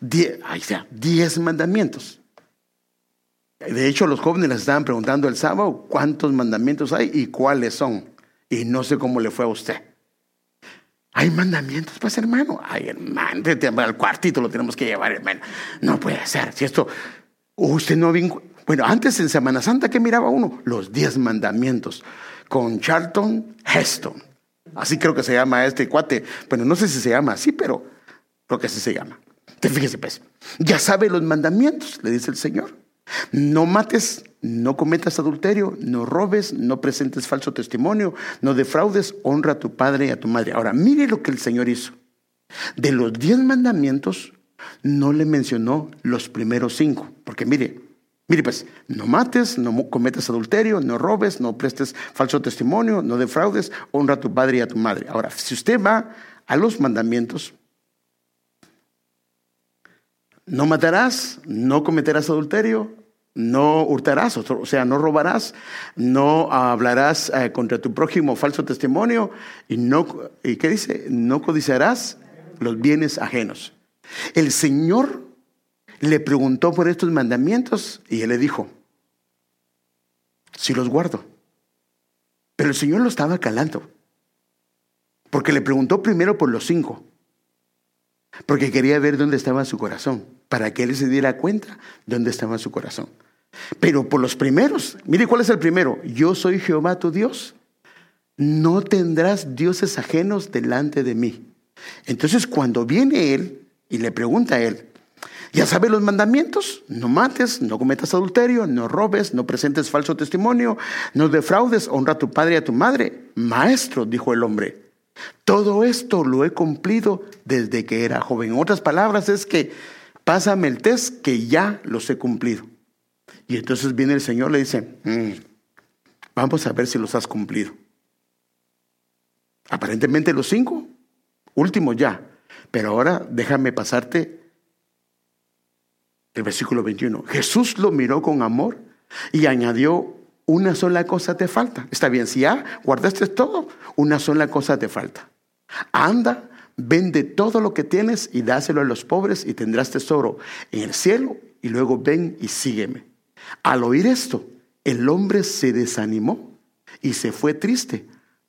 Diez, ahí sea, diez mandamientos. De hecho, los jóvenes les estaban preguntando el sábado cuántos mandamientos hay y cuáles son. Y no sé cómo le fue a usted. Hay mandamientos, pues hermano. Ay, hermano, al cuartito lo tenemos que llevar, hermano. No puede ser. Si esto, usted no vino. Bueno, antes en Semana Santa, ¿qué miraba uno? Los diez mandamientos con Charlton Heston. Así creo que se llama este cuate. Bueno, no sé si se llama así, pero creo que así se llama. Entonces, fíjese, pues, ya sabe los mandamientos, le dice el Señor. No mates, no cometas adulterio, no robes, no presentes falso testimonio, no defraudes, honra a tu padre y a tu madre. Ahora, mire lo que el Señor hizo. De los diez mandamientos, no le mencionó los primeros cinco, porque mire, mire pues, no mates, no cometas adulterio, no robes, no prestes falso testimonio, no defraudes, honra a tu padre y a tu madre. Ahora, si usted va a los mandamientos, no matarás, no cometerás adulterio, no hurtarás, o sea, no robarás, no hablarás eh, contra tu prójimo falso testimonio y no, ¿y qué dice? No codiciarás los bienes ajenos. El Señor le preguntó por estos mandamientos y él le dijo, si los guardo. Pero el Señor lo estaba calando, porque le preguntó primero por los cinco. Porque quería ver dónde estaba su corazón, para que él se diera cuenta dónde estaba su corazón. Pero por los primeros, mire cuál es el primero. Yo soy Jehová tu Dios. No tendrás dioses ajenos delante de mí. Entonces cuando viene él y le pregunta a él, ¿ya sabe los mandamientos? No mates, no cometas adulterio, no robes, no presentes falso testimonio, no defraudes, honra a tu padre y a tu madre. Maestro, dijo el hombre, todo esto lo he cumplido desde que era joven. En otras palabras, es que pásame el test que ya los he cumplido. Y entonces viene el Señor le dice, mm, vamos a ver si los has cumplido. Aparentemente los cinco, últimos ya. Pero ahora déjame pasarte el versículo 21. Jesús lo miró con amor y añadió, una sola cosa te falta. Está bien, si ya guardaste todo, una sola cosa te falta. Anda, vende todo lo que tienes y dáselo a los pobres y tendrás tesoro en el cielo y luego ven y sígueme. Al oír esto, el hombre se desanimó y se fue triste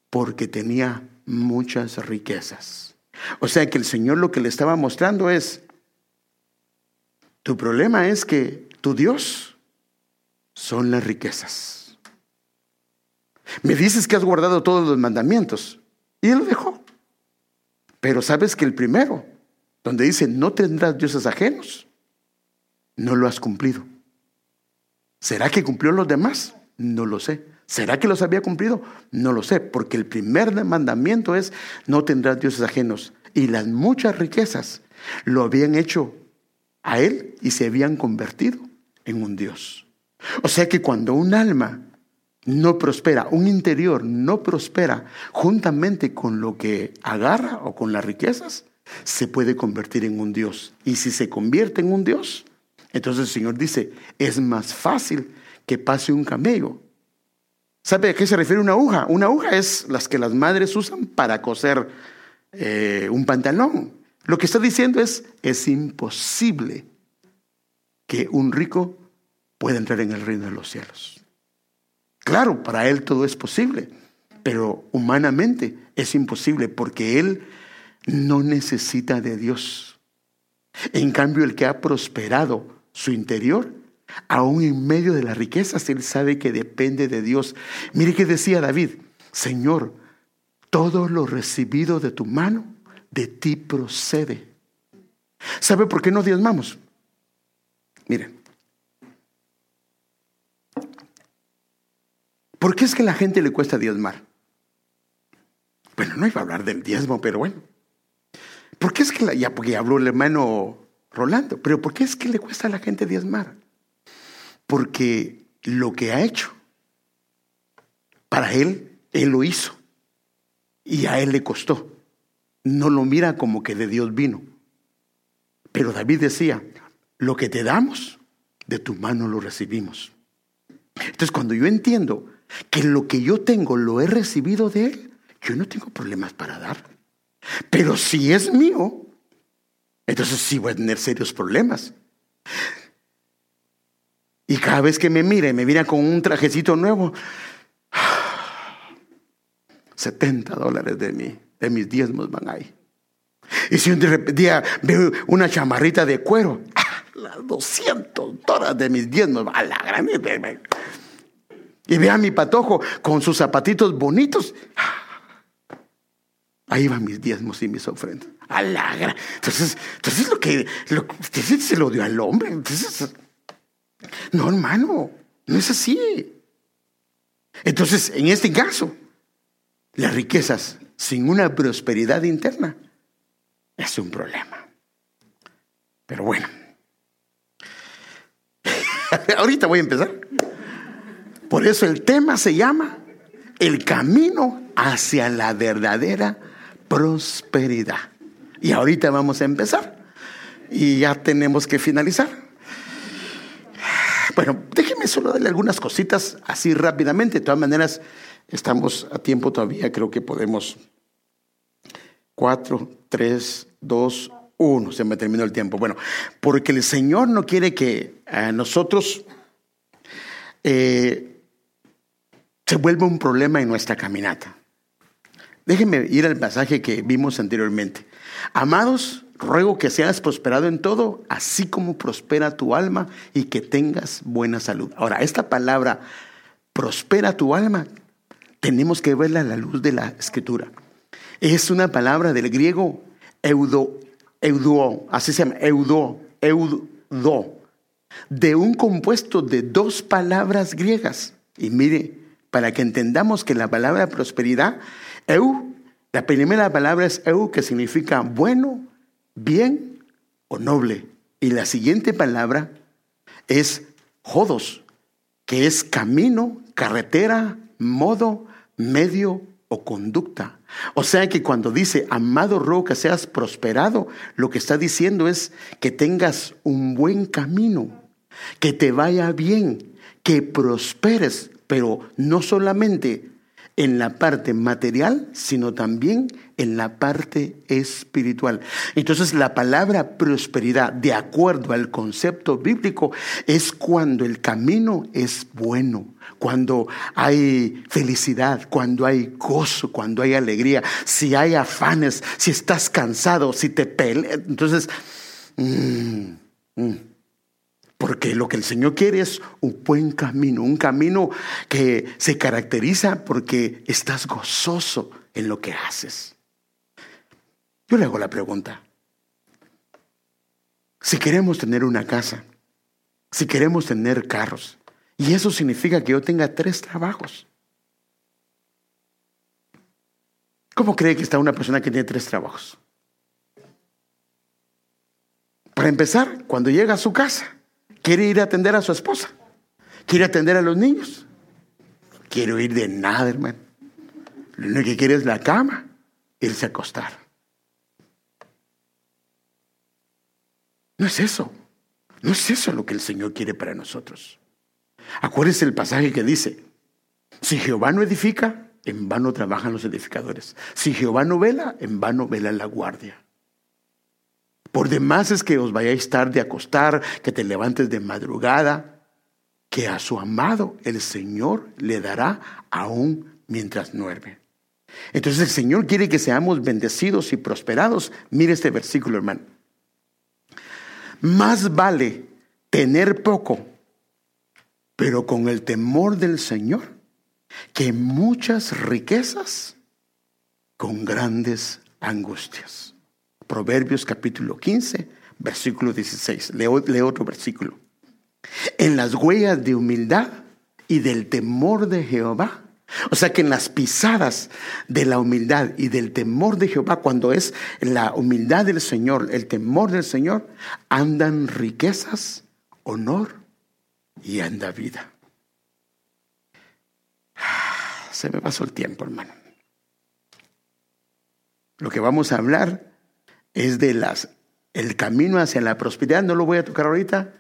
porque tenía muchas riquezas. O sea que el Señor lo que le estaba mostrando es, tu problema es que tu Dios son las riquezas. Me dices que has guardado todos los mandamientos. Y él lo dejó. Pero sabes que el primero, donde dice, no tendrás dioses ajenos, no lo has cumplido. ¿Será que cumplió los demás? No lo sé. ¿Será que los había cumplido? No lo sé, porque el primer mandamiento es, no tendrás dioses ajenos. Y las muchas riquezas lo habían hecho a él y se habían convertido en un Dios. O sea que cuando un alma no prospera, un interior no prospera juntamente con lo que agarra o con las riquezas, se puede convertir en un Dios. Y si se convierte en un Dios, entonces el Señor dice, es más fácil que pase un camello. ¿Sabe a qué se refiere una aguja? Una aguja es las que las madres usan para coser eh, un pantalón. Lo que está diciendo es, es imposible que un rico pueda entrar en el reino de los cielos. Claro, para Él todo es posible, pero humanamente es imposible porque Él no necesita de Dios. En cambio, el que ha prosperado su interior, aún en medio de las riquezas, Él sabe que depende de Dios. Mire que decía David, Señor, todo lo recibido de tu mano, de ti procede. ¿Sabe por qué no diezmamos? Miren, ¿Por qué es que a la gente le cuesta diezmar? Bueno, no iba a hablar del diezmo, pero bueno. ¿Por qué es que, ya porque habló el hermano Rolando, pero ¿por qué es que le cuesta a la gente diezmar? Porque lo que ha hecho, para él, él lo hizo. Y a él le costó. No lo mira como que de Dios vino. Pero David decía, lo que te damos, de tu mano lo recibimos. Entonces cuando yo entiendo que lo que yo tengo lo he recibido de Él, yo no tengo problemas para dar. Pero si es mío, entonces sí voy a tener serios problemas. Y cada vez que me mire, me mira con un trajecito nuevo, 70 dólares de, mí, de mis diezmos van ahí. Y si un día veo una chamarrita de cuero, ¡ah! las 200 dólares de mis diezmos, a la gran. Y vea a mi patojo con sus zapatitos bonitos. Ahí van mis diezmos y mis ofrendas. A la. Entonces, entonces lo que lo, se lo dio al hombre. Entonces, no, hermano, no es así. Entonces, en este caso, las riquezas sin una prosperidad interna es un problema. Pero bueno, ahorita voy a empezar. Por eso el tema se llama el camino hacia la verdadera prosperidad. Y ahorita vamos a empezar. Y ya tenemos que finalizar. Bueno, déjeme solo darle algunas cositas así rápidamente. De todas maneras, estamos a tiempo todavía. Creo que podemos. Cuatro, tres, dos, uno. Se me terminó el tiempo. Bueno, porque el Señor no quiere que a nosotros eh, se vuelve un problema en nuestra caminata. Déjenme ir al pasaje que vimos anteriormente. Amados, ruego que seas prosperado en todo, así como prospera tu alma y que tengas buena salud. Ahora, esta palabra, prospera tu alma, tenemos que verla a la luz de la escritura. Es una palabra del griego eudo, eudo, así se llama, eudo, eudo, de un compuesto de dos palabras griegas. Y mire, para que entendamos que la palabra prosperidad, eu, la primera palabra es eu, que significa bueno, bien o noble. Y la siguiente palabra es jodos, que es camino, carretera, modo, medio o conducta. O sea que cuando dice, amado que seas prosperado, lo que está diciendo es que tengas un buen camino, que te vaya bien, que prosperes, pero no solamente en la parte material, sino también en la parte espiritual. Entonces la palabra prosperidad, de acuerdo al concepto bíblico, es cuando el camino es bueno, cuando hay felicidad, cuando hay gozo, cuando hay alegría, si hay afanes, si estás cansado, si te peleas. Entonces, mm, mm. Porque lo que el Señor quiere es un buen camino, un camino que se caracteriza porque estás gozoso en lo que haces. Yo le hago la pregunta. Si queremos tener una casa, si queremos tener carros, y eso significa que yo tenga tres trabajos. ¿Cómo cree que está una persona que tiene tres trabajos? Para empezar, cuando llega a su casa, Quiere ir a atender a su esposa. Quiere atender a los niños. Quiero ir de nada, hermano. Lo único que quiere es la cama, irse a acostar. No es eso. No es eso lo que el Señor quiere para nosotros. Acuérdese el pasaje que dice, si Jehová no edifica, en vano trabajan los edificadores. Si Jehová no vela, en vano vela la guardia. Por demás es que os vayáis tarde a acostar, que te levantes de madrugada, que a su amado el Señor le dará aún mientras duerme. Entonces el Señor quiere que seamos bendecidos y prosperados. Mire este versículo, hermano. Más vale tener poco, pero con el temor del Señor, que muchas riquezas con grandes angustias. Proverbios capítulo 15, versículo 16. Leo, otro versículo. En las huellas de humildad y del temor de Jehová. O sea que en las pisadas de la humildad y del temor de Jehová, cuando es la humildad del Señor, el temor del Señor, andan riquezas, honor y anda vida. Se me pasó el tiempo, hermano. Lo que vamos a hablar es de las, el camino hacia la prosperidad, no lo voy a tocar ahorita,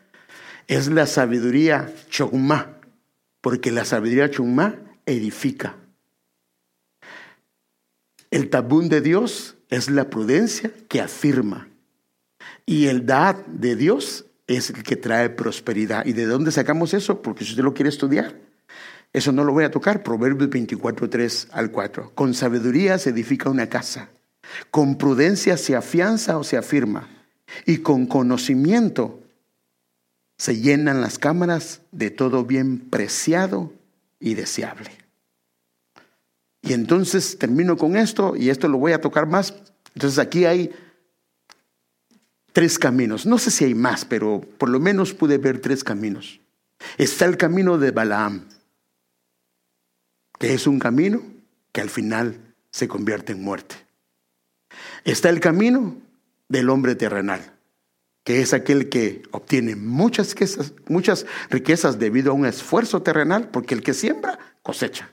es la sabiduría chogma, porque la sabiduría chogma edifica. El tabún de Dios es la prudencia que afirma. Y el dad de Dios es el que trae prosperidad. ¿Y de dónde sacamos eso? Porque si usted lo quiere estudiar, eso no lo voy a tocar. Proverbios 24, 3 al 4. Con sabiduría se edifica una casa. Con prudencia se afianza o se afirma. Y con conocimiento se llenan las cámaras de todo bien preciado y deseable. Y entonces termino con esto, y esto lo voy a tocar más. Entonces aquí hay tres caminos. No sé si hay más, pero por lo menos pude ver tres caminos. Está el camino de Balaam, que es un camino que al final se convierte en muerte. Está el camino del hombre terrenal, que es aquel que obtiene muchas riquezas, muchas riquezas debido a un esfuerzo terrenal, porque el que siembra cosecha.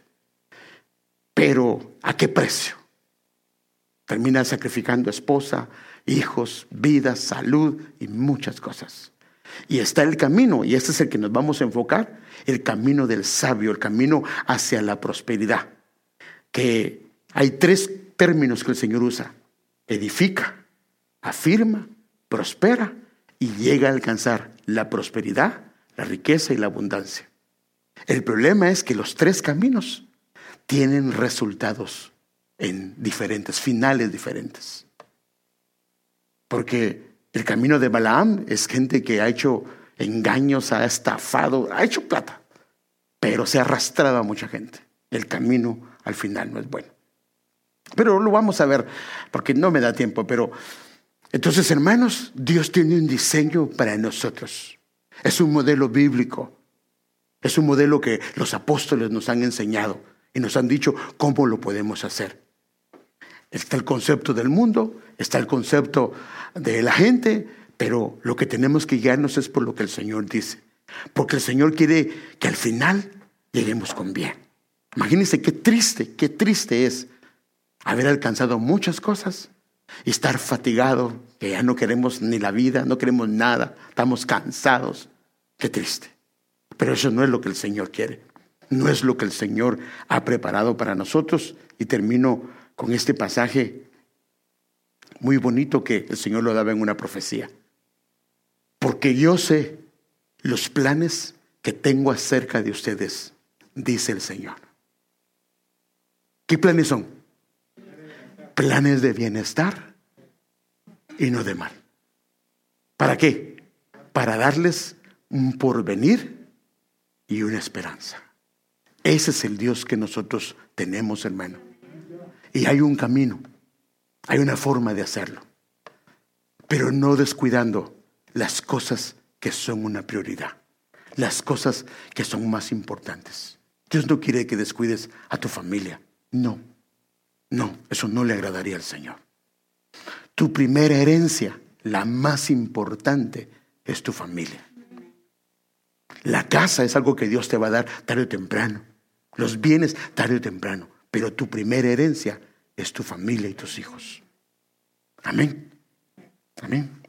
Pero ¿a qué precio? Termina sacrificando esposa, hijos, vida, salud y muchas cosas. Y está el camino, y este es el que nos vamos a enfocar, el camino del sabio, el camino hacia la prosperidad. Que hay tres términos que el Señor usa. Edifica, afirma, prospera y llega a alcanzar la prosperidad, la riqueza y la abundancia. El problema es que los tres caminos tienen resultados en diferentes, finales diferentes. Porque el camino de Balaam es gente que ha hecho engaños, ha estafado, ha hecho plata, pero se ha arrastrado a mucha gente. El camino al final no es bueno. Pero lo vamos a ver, porque no me da tiempo, pero entonces, hermanos, Dios tiene un diseño para nosotros. Es un modelo bíblico. Es un modelo que los apóstoles nos han enseñado y nos han dicho cómo lo podemos hacer. Está el concepto del mundo, está el concepto de la gente, pero lo que tenemos que guiarnos es por lo que el Señor dice. Porque el Señor quiere que al final lleguemos con bien. Imagínense qué triste, qué triste es haber alcanzado muchas cosas y estar fatigado, que ya no queremos ni la vida, no queremos nada, estamos cansados. Qué triste. Pero eso no es lo que el Señor quiere. No es lo que el Señor ha preparado para nosotros. Y termino con este pasaje muy bonito que el Señor lo daba en una profecía. Porque yo sé los planes que tengo acerca de ustedes, dice el Señor. ¿Qué planes son? Planes de bienestar y no de mal. ¿Para qué? Para darles un porvenir y una esperanza. Ese es el Dios que nosotros tenemos, hermano. Y hay un camino. Hay una forma de hacerlo, pero no descuidando las cosas que son una prioridad, las cosas que son más importantes. Dios no quiere que descuides a tu familia. No, no, eso no le agradaría al Señor. Tu primera herencia, la más importante, es tu familia. La casa es algo que Dios te va a dar tarde o temprano. Los bienes tarde o temprano. Pero tu primera herencia es tu familia y tus hijos. Amén. Amén.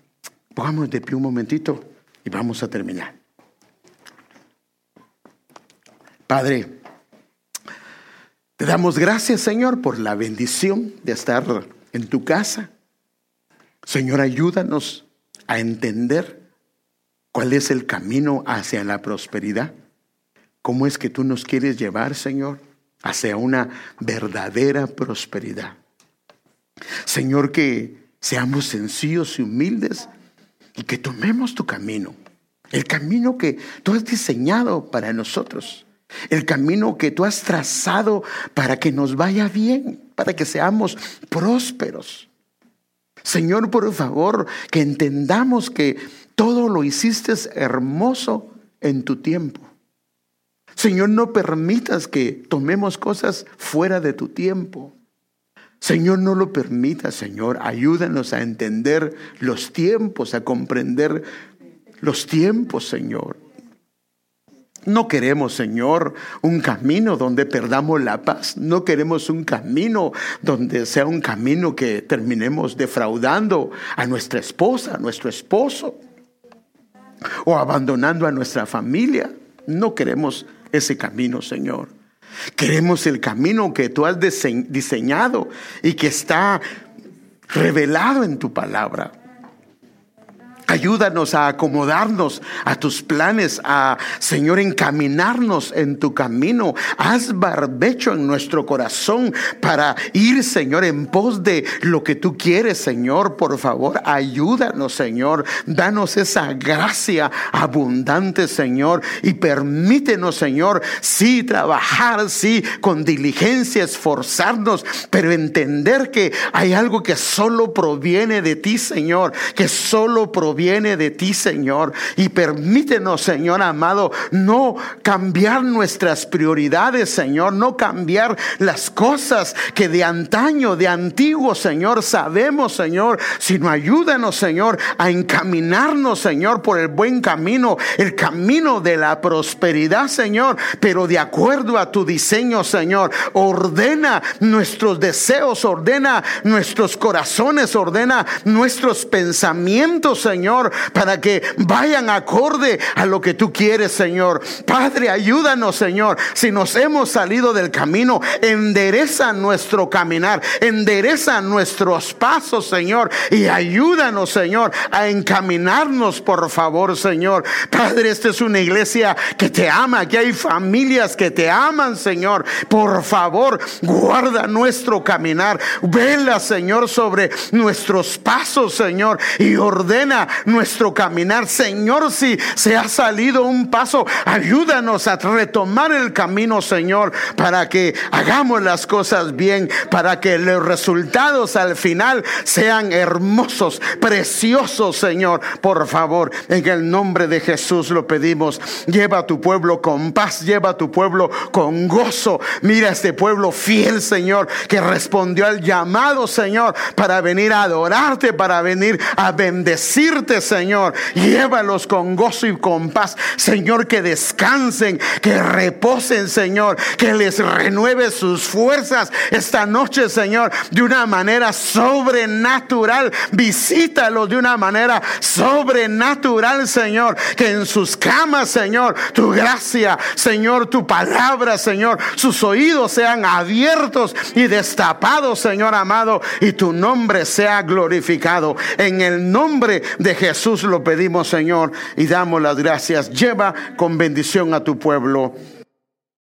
Pongamos de pie un momentito y vamos a terminar. Padre, te damos gracias, Señor, por la bendición de estar en tu casa. Señor, ayúdanos a entender cuál es el camino hacia la prosperidad. ¿Cómo es que tú nos quieres llevar, Señor? Hacia una verdadera prosperidad. Señor, que seamos sencillos y humildes y que tomemos tu camino, el camino que tú has diseñado para nosotros, el camino que tú has trazado para que nos vaya bien, para que seamos prósperos. Señor, por favor, que entendamos que todo lo hiciste hermoso en tu tiempo. Señor, no permitas que tomemos cosas fuera de tu tiempo. Señor, no lo permitas, Señor. Ayúdanos a entender los tiempos, a comprender los tiempos, Señor. No queremos, Señor, un camino donde perdamos la paz. No queremos un camino donde sea un camino que terminemos defraudando a nuestra esposa, a nuestro esposo, o abandonando a nuestra familia. No queremos ese camino, Señor. Queremos el camino que tú has diseñado y que está revelado en tu palabra. Ayúdanos a acomodarnos a tus planes, a Señor encaminarnos en tu camino. Haz barbecho en nuestro corazón para ir, Señor, en pos de lo que tú quieres, Señor. Por favor, ayúdanos, Señor. Danos esa gracia abundante, Señor, y permítenos, Señor, sí trabajar, sí con diligencia, esforzarnos, pero entender que hay algo que solo proviene de ti, Señor, que solo proviene viene de ti, Señor. Y permítenos, Señor amado, no cambiar nuestras prioridades, Señor, no cambiar las cosas que de antaño, de antiguo, Señor, sabemos, Señor, sino ayúdanos, Señor, a encaminarnos, Señor, por el buen camino, el camino de la prosperidad, Señor, pero de acuerdo a tu diseño, Señor. Ordena nuestros deseos, ordena nuestros corazones, ordena nuestros pensamientos, Señor para que vayan acorde a lo que tú quieres, Señor. Padre, ayúdanos, Señor. Si nos hemos salido del camino, endereza nuestro caminar, endereza nuestros pasos, Señor, y ayúdanos, Señor, a encaminarnos, por favor, Señor. Padre, esta es una iglesia que te ama, que hay familias que te aman, Señor. Por favor, guarda nuestro caminar. Vela, Señor, sobre nuestros pasos, Señor, y ordena nuestro caminar. Señor, si se ha salido un paso, ayúdanos a retomar el camino, Señor, para que hagamos las cosas bien, para que los resultados al final sean hermosos, preciosos, Señor. Por favor, en el nombre de Jesús lo pedimos. Lleva a tu pueblo con paz, lleva a tu pueblo con gozo. Mira este pueblo fiel, Señor, que respondió al llamado, Señor, para venir a adorarte, para venir a bendecirte Señor. Llévalos con gozo y con paz, Señor, que descansen, que reposen, Señor, que les renueve sus fuerzas esta noche, Señor, de una manera sobrenatural. Visítalos de una manera sobrenatural, Señor, que en sus camas, Señor, tu gracia, Señor, tu palabra, Señor, sus oídos sean abiertos y destapados, Señor amado, y tu nombre sea glorificado. En el nombre de Jesús lo pedimos, Señor, y damos las gracias. Lleva con bendición a tu pueblo.